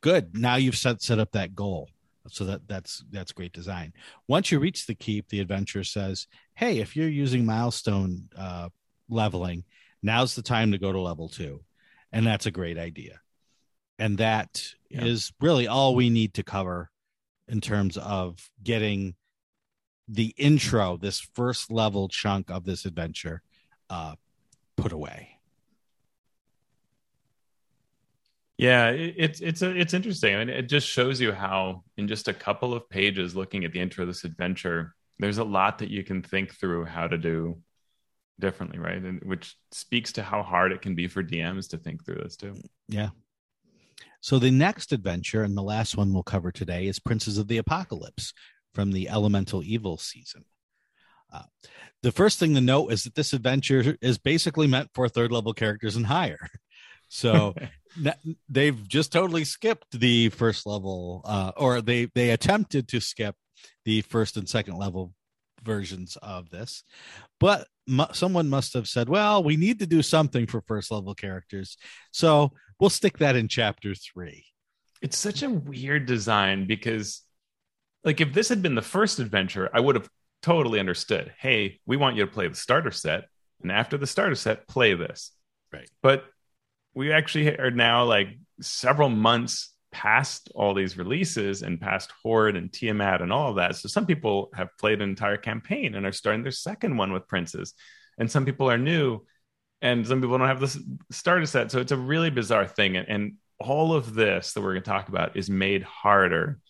Good. Now you've set set up that goal. So that that's that's great design. Once you reach the keep, the adventure says, "Hey, if you're using milestone uh, leveling, now's the time to go to level two, and that's a great idea." And that is Yeah. really all we need to cover in terms of getting the intro, this first level chunk of this adventure, uh, put away. Yeah, it, it's it's a, it's interesting. I mean, it just shows you how in just a couple of pages, looking at the intro of this adventure, there's a lot that you can think through how to do differently, right? And which speaks to how hard it can be for DMs to think through this too. Yeah. So the next adventure and the last one we'll cover today is Princes of the Apocalypse from the Elemental Evil season. Uh, the first thing to note is that this adventure is basically meant for third level characters and higher. *laughs* So *laughs* they've just totally skipped the first level, uh, or they they attempted to skip the first and second level versions of this, but mu- someone must have said, "Well, we need to do something for first level characters, so we'll stick that in chapter three. it's such a weird design because like if this had been the first adventure i would have totally understood hey we want you to play the starter set and after the starter set play this Right. but we actually are now like several months past all these releases and past hoard and tiamat and all of that. So some people have played an entire campaign and are starting their second one with princes. And some people are new and some people don't have the starter set. So it's a really bizarre thing. And, and all of this that we're going to talk about is made harder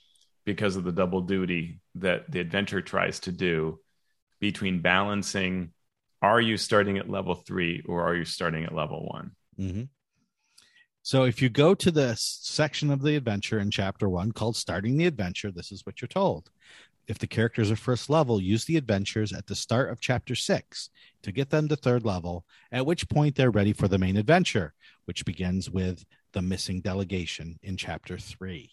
because of the double duty that the adventure tries to do between balancing are you starting at level three or are you starting at level one? Mm-hmm. So if you go to the section of the adventure in chapter one called Starting the Adventure, this is what you're told. If the characters are first level, use the adventures at the start of chapter six to get them to third level, at which point they're ready for the main adventure, which begins with the missing delegation in chapter three.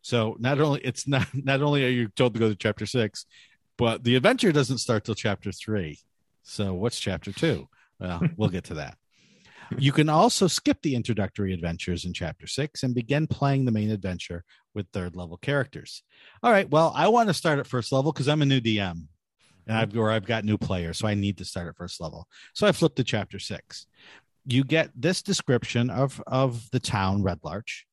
So not only it's not *laughs* not only are you told to go to chapter six, but the adventure doesn't start till chapter three. So what's chapter two? Well, we'll get to that. You can also skip the introductory adventures in chapter six and begin playing the main adventure with third level characters. All right. Well, I want to start at first level because I'm a new DM and I've or I've got new players, so I need to start at first level. So I flipped to chapter six. You get this description of of the town Red Larch,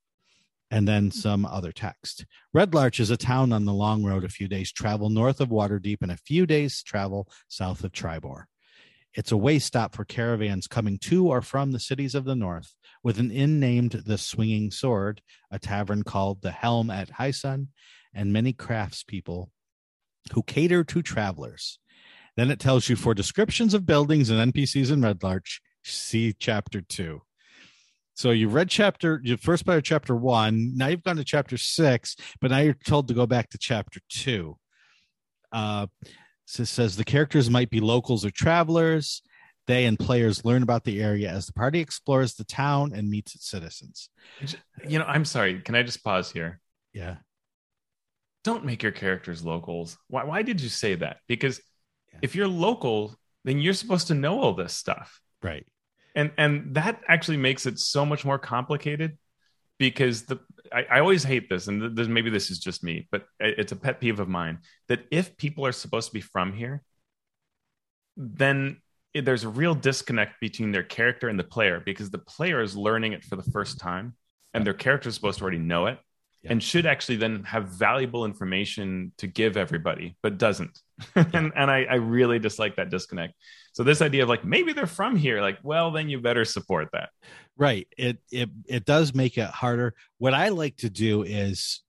and then some other text. Red Larch is a town on the long road, a few days travel north of Waterdeep and a few days travel south of Triboar. It's a way stop for caravans coming to or from the cities of the north, with an inn named the Swinging Sword, a tavern called the Helm at High Sun, and many craftspeople who cater to travelers. Then it tells you for descriptions of buildings and NPCs in Red Larch, see chapter two. So you read chapter, your first part of chapter one. Now you've gone to chapter six, but now you're told to go back to chapter two. Uh, so it says the characters might be locals or travelers. They and players learn about the area as the party explores the town and meets its citizens. you know i'm sorry can i just pause here Yeah. don't make your characters locals why, why did you say that because Yeah. if you're local then you're supposed to know all this stuff Right. and and that actually makes it so much more complicated because the I, I always hate this and th- maybe this is just me but it's a pet peeve of mine that if people are supposed to be from here then there's a real disconnect between their character and the player because the player is learning it for the first time and their character is supposed to already know it Yeah. and should actually then have valuable information to give everybody, but doesn't. *laughs* and and I, I really dislike that disconnect. So this idea of like maybe they're from here, like, well, then you better support that. Right. It it it does make it harder. What I like to do is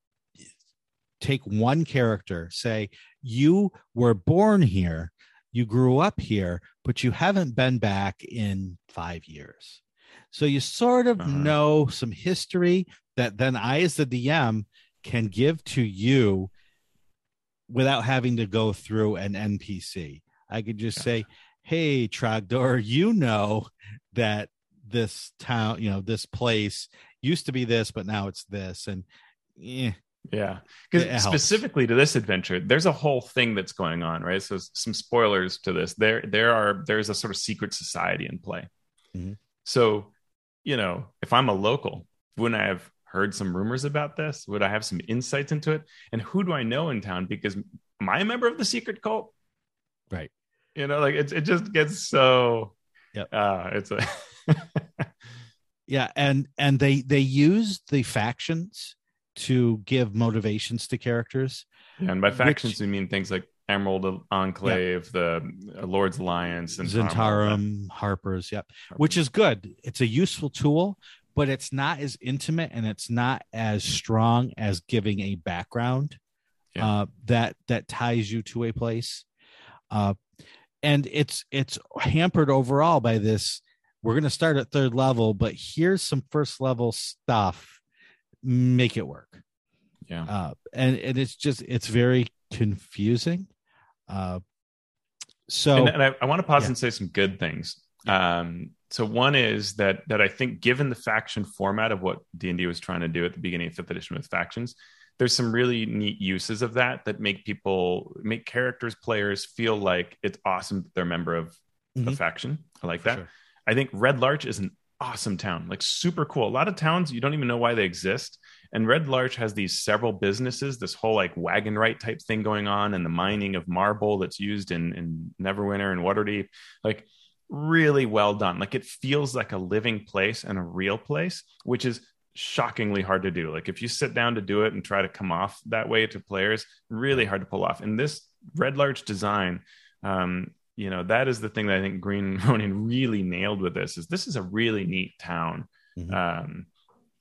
take one character, say you were born here, you grew up here, but you haven't been back in 5 years. So you sort of Uh-huh. know some history that then I as the DM can give to you without having to go through an NPC. I could just say, "Hey Trogdor, you know that this town, you know, this place used to be this, but now it's this. And eh, Yeah. Because specifically to this adventure, there's a whole thing that's going on, right? So some spoilers to this. There there are there's a sort of secret society in play. Mhm. So, you know, if I'm a local, wouldn't I have heard some rumors about this? Would I have some insights into it? And who do I know in town? Because am I a member of the secret cult? Right. You know, like it it just gets so Yep. uh it's a *laughs* yeah, and and they they use the factions to give motivations to characters. Yeah, and by Which- factions we mean things like Emerald Enclave, the uh, Lord's Alliance, and Zhentarim, Harper's, yep. Which is good. It's a useful tool, but it's not as intimate and it's not as strong as giving a background Yeah. uh, that that ties you to a place. Uh, and it's it's hampered overall by this. We're going to start at third level, but here's some first level stuff. Make it work. yeah. uh, and and it's just it's very confusing. Uh, so and, and I, I want to pause Yeah. and say some good things. Um, so one is that that I think, given the faction format of what D and D was trying to do at the beginning of fifth edition with factions, there's some really neat uses of that that make people make characters players feel like it's awesome that they're a member of a Mhm. faction. I like for that. sure. I think Red Larch is an awesome town, like super cool. A lot of towns you don't even know why they exist. And Red Larch has these several businesses, this whole like wagon right type thing going on, and the mining of marble that's used in, in Neverwinter and Waterdeep. Like really well done. Like it feels like a living place and a real place, which is shockingly hard to do. Like if you sit down to do it and try to come off that way to players, really hard to pull off. And this Red Larch design, um, you know, that is the thing that I think Green *laughs* Ronin really nailed with this is this is a really neat town. Mhm. Um,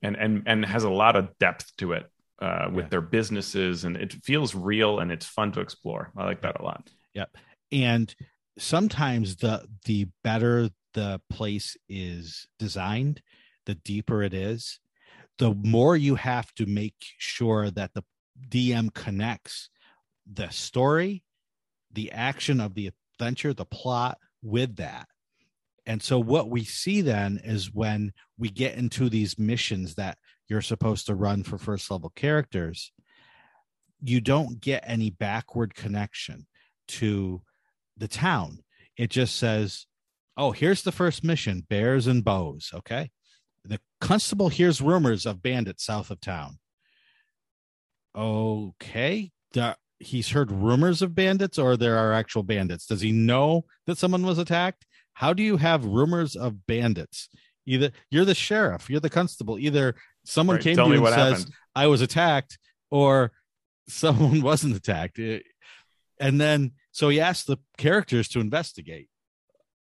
and and and has a lot of depth to it uh, with Yeah. their businesses and it feels real and it's fun to explore. I like that a lot. Yep. And sometimes the the better the place is designed the deeper it is the more you have to make sure that the dm connects the story the action of the adventure the plot with that. And so what we see then is when we get into these missions that you're supposed to run for first level characters you don't get any backward connection to the town. It just says, "Oh, here's the first mission: bears and bows." Okay, the constable hears rumors of bandits south of town. Okay, the, he's heard rumors of bandits, or there are actual bandits. Does he know that someone was attacked? How do you have rumors of bandits? Either you're the sheriff, you're the constable. Either someone Right, came to me you and says, happened. I was attacked or *laughs* someone wasn't attacked. It- and then so he asked the characters to investigate.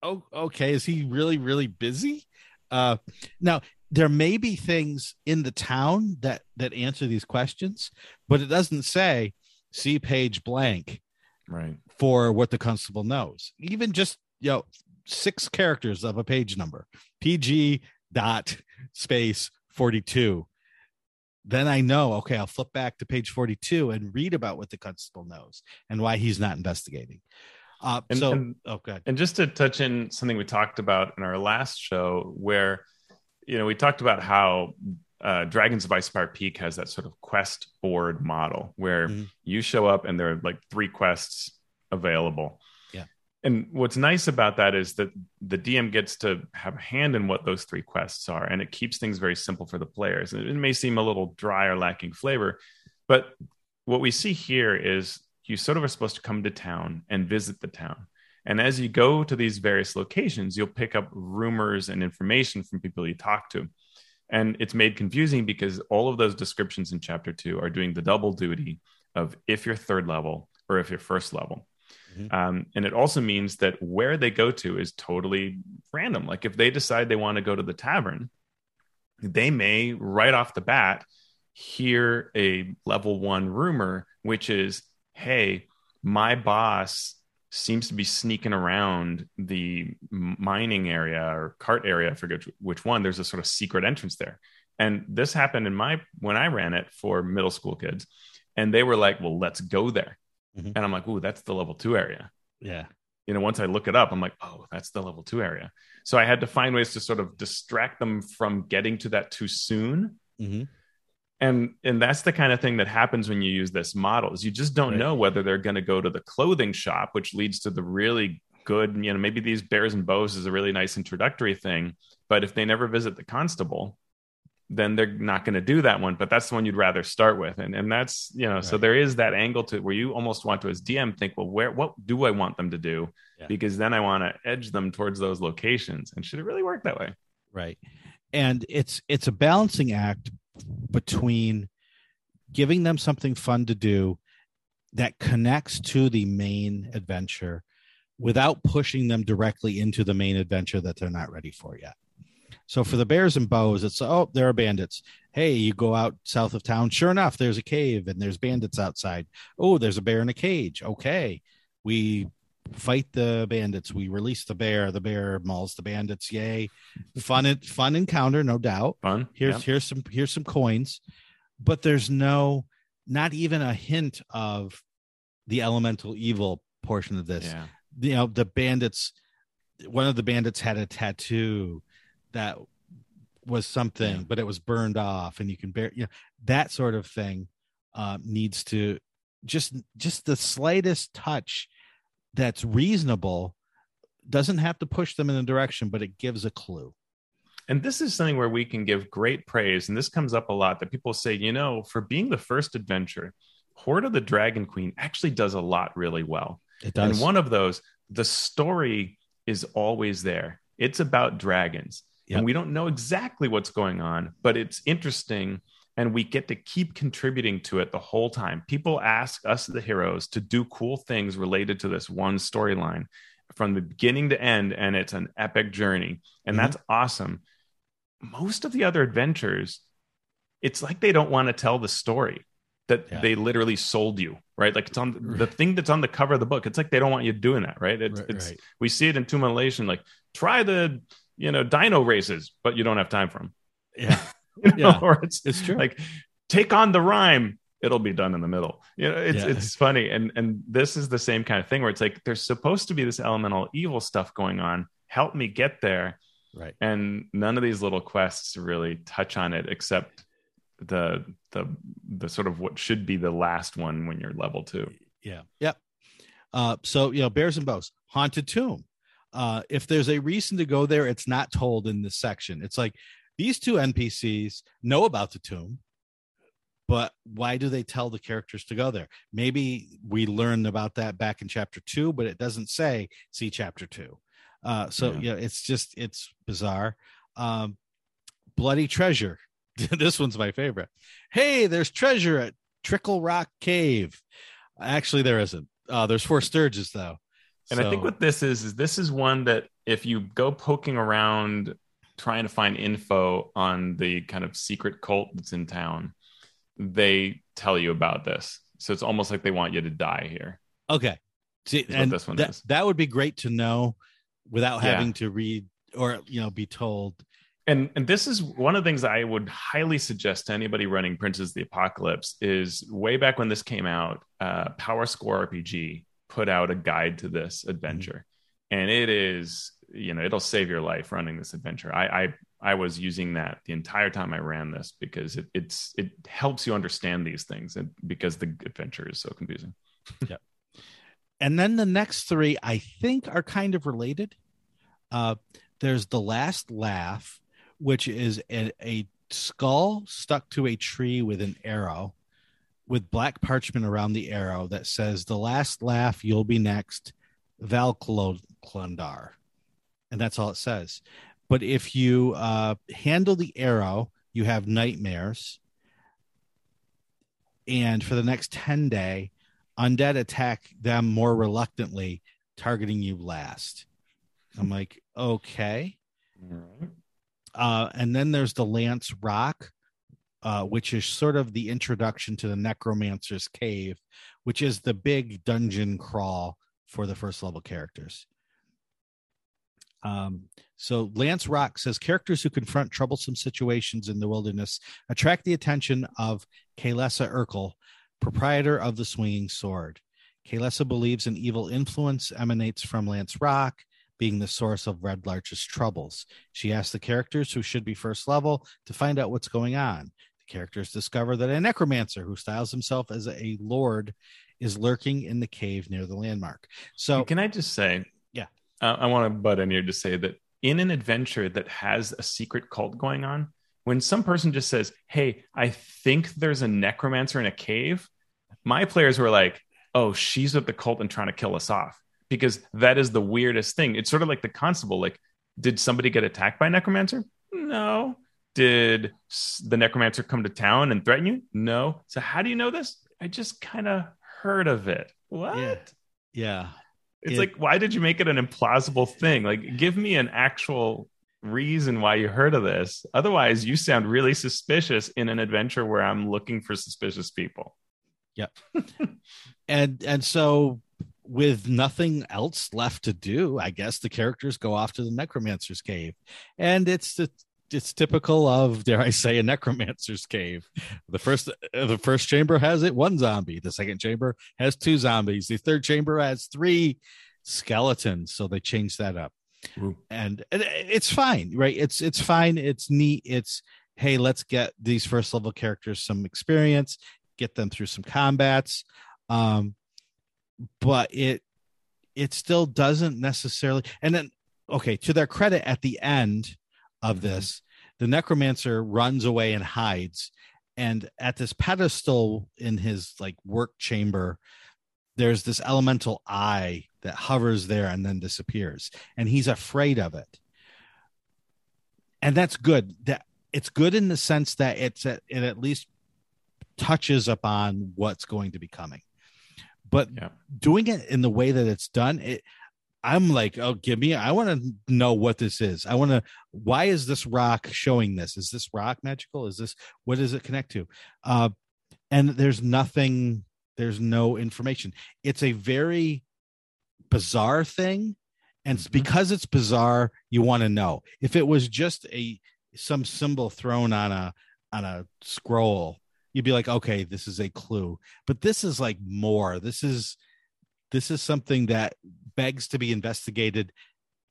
Oh, okay. Is he really, really busy? Uh now there may be things in the town that that answer these questions, but it doesn't say see page blank Right. for what the constable knows. Even just you know, six characters of a page number. PG dot space 42 then I know, okay, I'll flip back to page 42 and read about what the constable knows and why he's not investigating. Uh, And- so, and- oh, good. And just to touch in something we talked about in our last show, where you know we talked about how uh, Dragons of Icespire Peak has that sort of quest board model where Mhm. you show up and there are like three quests available. And what's nice about that is that the DM gets to have a hand in what those three quests are, and it keeps things very simple for the players. It may seem a little dry or lacking flavor, but what we see here is you sort of are supposed to come to town and visit the town. And as you go to these various locations, you'll pick up rumors and information from people you talk to. And it's made confusing because all of those descriptions in chapter two are doing the double duty of if you're third level or if you're first level. Mm-hmm. Um, and it also means that where they go to is totally random. Like if they decide they want to go to the tavern, they may right off the bat hear a level one rumor, which is, hey, my boss seems to be sneaking around the mining area or cart area. I forget which one. There's a sort of secret entrance there. And this happened in my when I ran it for middle school kids. And they were like, well, let's go there. Mm-hmm. And I'm like, ooh, that's the level two area. Yeah. You know, once I look it up, I'm like, oh, that's the level two area. So I had to find ways to sort of distract them from getting to that too soon. Mm-hmm. And and that's the kind of thing that happens when you use this model is you just don't right. know whether they're going to go to the clothing shop, which leads to the really good, you know, maybe these bears and bows is a really nice introductory thing. But if they never visit the constable, then they're not going to do that one but that's the one you'd rather start with. And and that's you know right. so there is that angle to where you almost want to as dm think well where what do i want them to do? Yeah. because then i want to edge them towards those locations. And should it really work that way? Right. And it's it's a balancing act between giving them something fun to do that connects to the main adventure without pushing them directly into the main adventure that they're not ready for yet so for the bears and bows, it's oh, there are bandits. Hey, you go out south of town. Sure enough, there's a cave and there's bandits outside. Oh, there's a bear in a cage. Okay. We fight the bandits. We release the bear. The bear mauls the bandits. Yay. Fun fun encounter, no doubt. Fun. Here's here's some here's some coins. But there's no not even a hint of the elemental evil portion of this. Yeah. You know, the bandits one of the bandits had a tattoo that was something, yeah. but it was burned off, and you can bear, you know, that sort of thing uh, needs to just just the slightest touch that's reasonable doesn't have to push them in a direction, but it gives a clue. And this is something where we can give great praise. And this comes up a lot that people say, you know, for being the first adventure, Hoard of the Dragon Queen actually does a lot really well. It does. And one of those, the story is always there. It's about dragons. Yep. And we don't know exactly what's going on, but it's interesting. And we get to keep contributing to it the whole time. People ask us, the heroes, to do cool things related to this one storyline from the beginning to end. And it's an epic journey. And mm-hmm. that's awesome. Most of the other adventures, it's like they don't want to tell the story that yeah. they literally sold you right like it's on the thing that's on the cover of the book it's like they don't want you doing that right, it's, right, it's right. we see it in Tomb like try the you know, dino races, but you don't have time for them. Yeah. *laughs* you know, yeah. Or it's, it's true. Like take on the rhyme. It'll be done in the middle. You know, it's yeah. it's funny. And and this is the same kind of thing where it's like there's supposed to be this elemental evil stuff going on. Help me get there. Right. And none of these little quests really touch on it except the the the sort of what should be the last one when you're level two. Yeah. Yep. Uh, so you know, bears and bows, haunted tomb uh, if there's a reason to go there, it's not told in this section. It's like these two NPCs know about the tomb, but why do they tell the characters to go there? Maybe we learned about that back in chapter two, but it doesn't say see chapter two. Uh, so yeah. yeah, it's just it's bizarre. Um, bloody treasure. *laughs* this one's my favorite. Hey, there's treasure at Trickle Rock Cave. Actually, there isn't. Uh, there's four stirges though. And so, I think what this is is this is one that if you go poking around trying to find info on the kind of secret cult that's in town, they tell you about this. So it's almost like they want you to die here. Okay. See, and this one that, is. that would be great to know without yeah. having to read or you know be told. And and this is one of the things I would highly suggest to anybody running Princes of the Apocalypse is way back when this came out, uh, PowerScore RPG put out a guide to this adventure. Mm-hmm. and it is you know it'll save your life running this adventure. I i i was using that the entire time i ran this because it, it's it helps you understand these things and because the adventure is so confusing. *laughs* Yeah and then the next three i think are kind of related. Uh there's the last laugh which is a, a skull stuck to a tree with an arrow with black parchment around the arrow that says, The last laugh, you'll be next, Valklundar. And that's all it says. But if you uh, handle the arrow you have nightmares. And for the next 10 day, undead attack them more reluctantly, targeting you last. I'm like, okay. Uh, and then there's the Lance Rock, uh, which is sort of the introduction to the Necromancer's Cave, which is the big dungeon crawl for the first level characters. Um, so Lance Rock says characters who confront troublesome situations in the wilderness attract the attention of Kaylessa Urkel, proprietor of the Swinging Sword. Kaylessa believes an evil influence emanates from Lance Rock, being the source of Red Larch's troubles. She asks the characters who should be first level to find out what's going on. The characters discover that a necromancer who styles himself as a lord is lurking in the cave near the landmark. So, can I just say, yeah, uh, I want to butt in here to say that in an adventure that has a secret cult going on, when some person just says, Hey, I think there's a necromancer in a cave, my players were like, Oh, she's with the cult and trying to kill us off. Because that is the weirdest thing. It's sort of like the constable. Like, did somebody get attacked by a necromancer? No. Did the necromancer come to town and threaten you? No. So how do you know this? I just kind of heard of it. What? Yeah. yeah. It's it, like, why did you make it an implausible thing? Like, give me an actual reason why you heard of this. Otherwise, you sound really suspicious in an adventure where I'm looking for suspicious people. Yep. *laughs* and and so with nothing else left to do, I guess the characters go off to the necromancer's cave. And it's the it's typical of dare I say a necromancer's cave. The first the first chamber has it one zombie, the second chamber has two zombies, the third chamber has three skeletons, so they changed that up. And, and it's fine, right? It's it's fine, it's neat, it's hey, let's get these first level characters some experience, get them through some combats. Um but it it still doesn't necessarily and then okay, to their credit at the end of mm-hmm. this, the necromancer runs away and hides. And at this pedestal in his like work chamber, there's this elemental eye that hovers there and then disappears. And he's afraid of it. And that's good. That it's good in the sense that it's a, it at least touches upon what's going to be coming. But yeah. doing it in the way that it's done, it I'm like, oh, give me. I want to know what this is. I want to. Why is this rock showing this? Is this rock magical? Is this what does it connect to? Uh, and there's nothing. There's no information. It's a very bizarre thing, and mm-hmm. because it's bizarre, you want to know. If it was just a some symbol thrown on a on a scroll, you'd be like, okay, this is a clue. But this is like more. This is this is something that begs to be investigated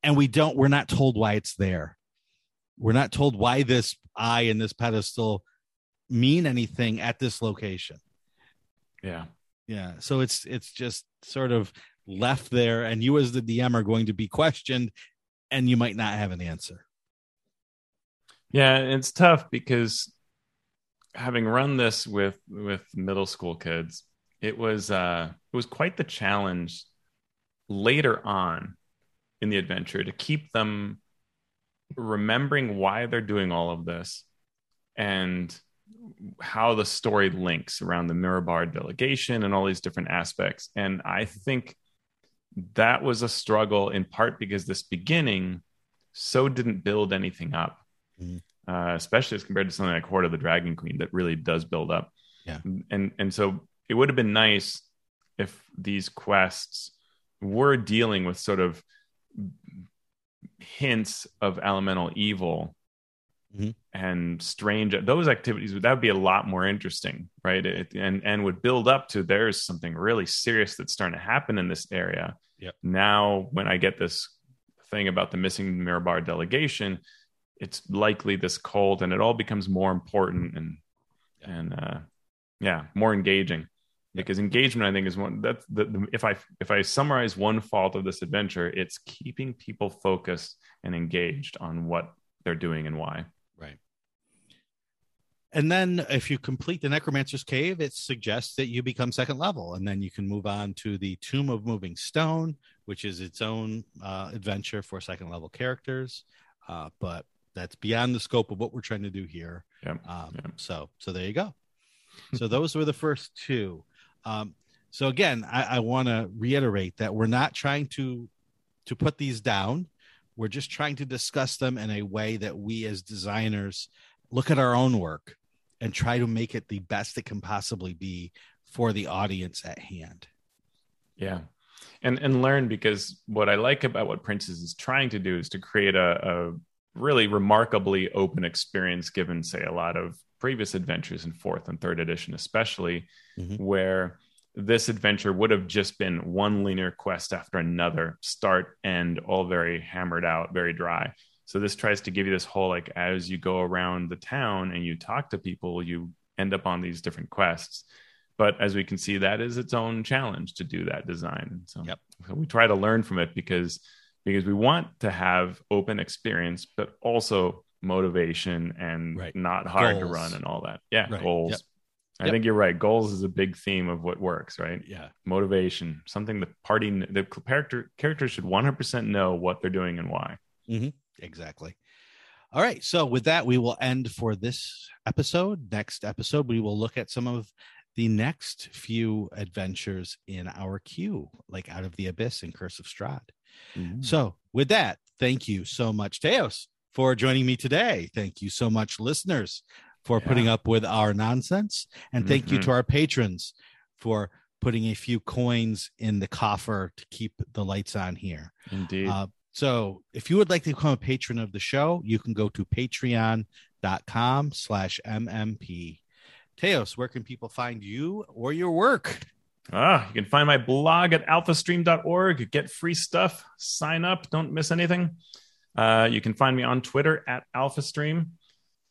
and we don't we're not told why it's there. We're not told why this eye and this pedestal mean anything at this location. Yeah. Yeah so it's it's just sort of left there and you as the dm are going to be questioned and you might not have an answer. Yeah it's tough because having run this with with middle school kids it was uh it was quite the challenge later on in the adventure to keep them remembering why they're doing all of this and how the story links around the Mirabar delegation and all these different aspects. And I think that was a struggle in part because this beginning so didn't build anything up, mm. uh, especially as compared to something like Hoard of the Dragon Queen that really does build up. Yeah. And and so it would have been nice if these quests we're dealing with sort of hints of elemental evil mm-hmm. and strange those activities that would be a lot more interesting right it, and and would build up to there's something really serious that's starting to happen in this area yep. now when i get this thing about the missing mirabar delegation it's likely this cult and it all becomes more important and and uh yeah more engaging because engagement i think is one that's the, the, if i if i summarize one fault of this adventure it's keeping people focused and engaged on what they're doing and why right and then if you complete the necromancer's cave it suggests that you become second level and then you can move on to the tomb of moving stone which is its own uh, adventure for second level characters uh, but that's beyond the scope of what we're trying to do here. Yep. Um, Yep. So so there you go. so those were the first two. Um, so again, I, I want to reiterate that we're not trying to to put these down. We're just trying to discuss them in a way that we as designers look at our own work and try to make it the best it can possibly be for the audience at hand. Yeah. And and learn because what I like about what Princes is trying to do is to create a, a really remarkably open experience given say a lot of previous adventures in fourth and third edition especially Mhm. where this adventure would have just been one linear quest after another start end all very hammered out very dry so this tries to give you this whole like as you go around the town and you talk to people you end up on these different quests but as we can see that is its own challenge to do that design so, Yep. so we try to learn from it because because we want to have open experience but also motivation and Right. not hard to run and all that yeah Right. goals Yep. i Yep. think you're right goals is a big theme of what works right Yeah. motivation something the party the character characters should 100% know what they're doing and why mm-hmm. Exactly. All right. So with that, we will end for this episode. Next episode, we will look at some of the next few adventures in our queue, like Out of the Abyss and Curse of Strahd. So with that, thank you so much, Teos, for joining me today. Thank you so much, listeners, for Yeah. putting up with our nonsense. And thank you to our patrons for putting a few coins in the coffer to keep the lights on here. indeed Uh, so if you would like to become a patron of the show, you can go to patreon.com slash MMP. Teos, where can people find you or your work? Ah, you can find my blog at alphastream.org. Get free stuff. Sign up. Don't miss anything. Uh, you can find me on Twitter at alphastream.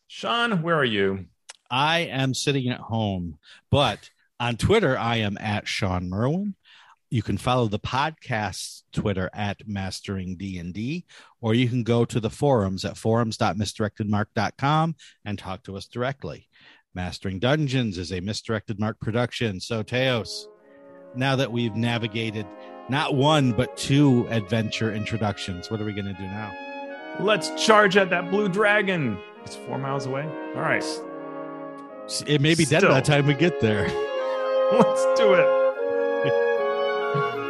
Shawn, where are you? I am sitting at home, but on Twitter, I am at Shawn Merwin. You can follow the podcast's Twitter at Mastering D&D, or you can go to the forums at forums.misdirectedmark.com and talk to us directly. Mastering Dungeons is a misdirected mark production. So, Teos, now that we've navigated not one, but two adventure introductions, what are we going to do now? Let's charge at that blue dragon. It's four miles away. All right, It may be dead by the time we get there. *laughs* let's do it. *laughs*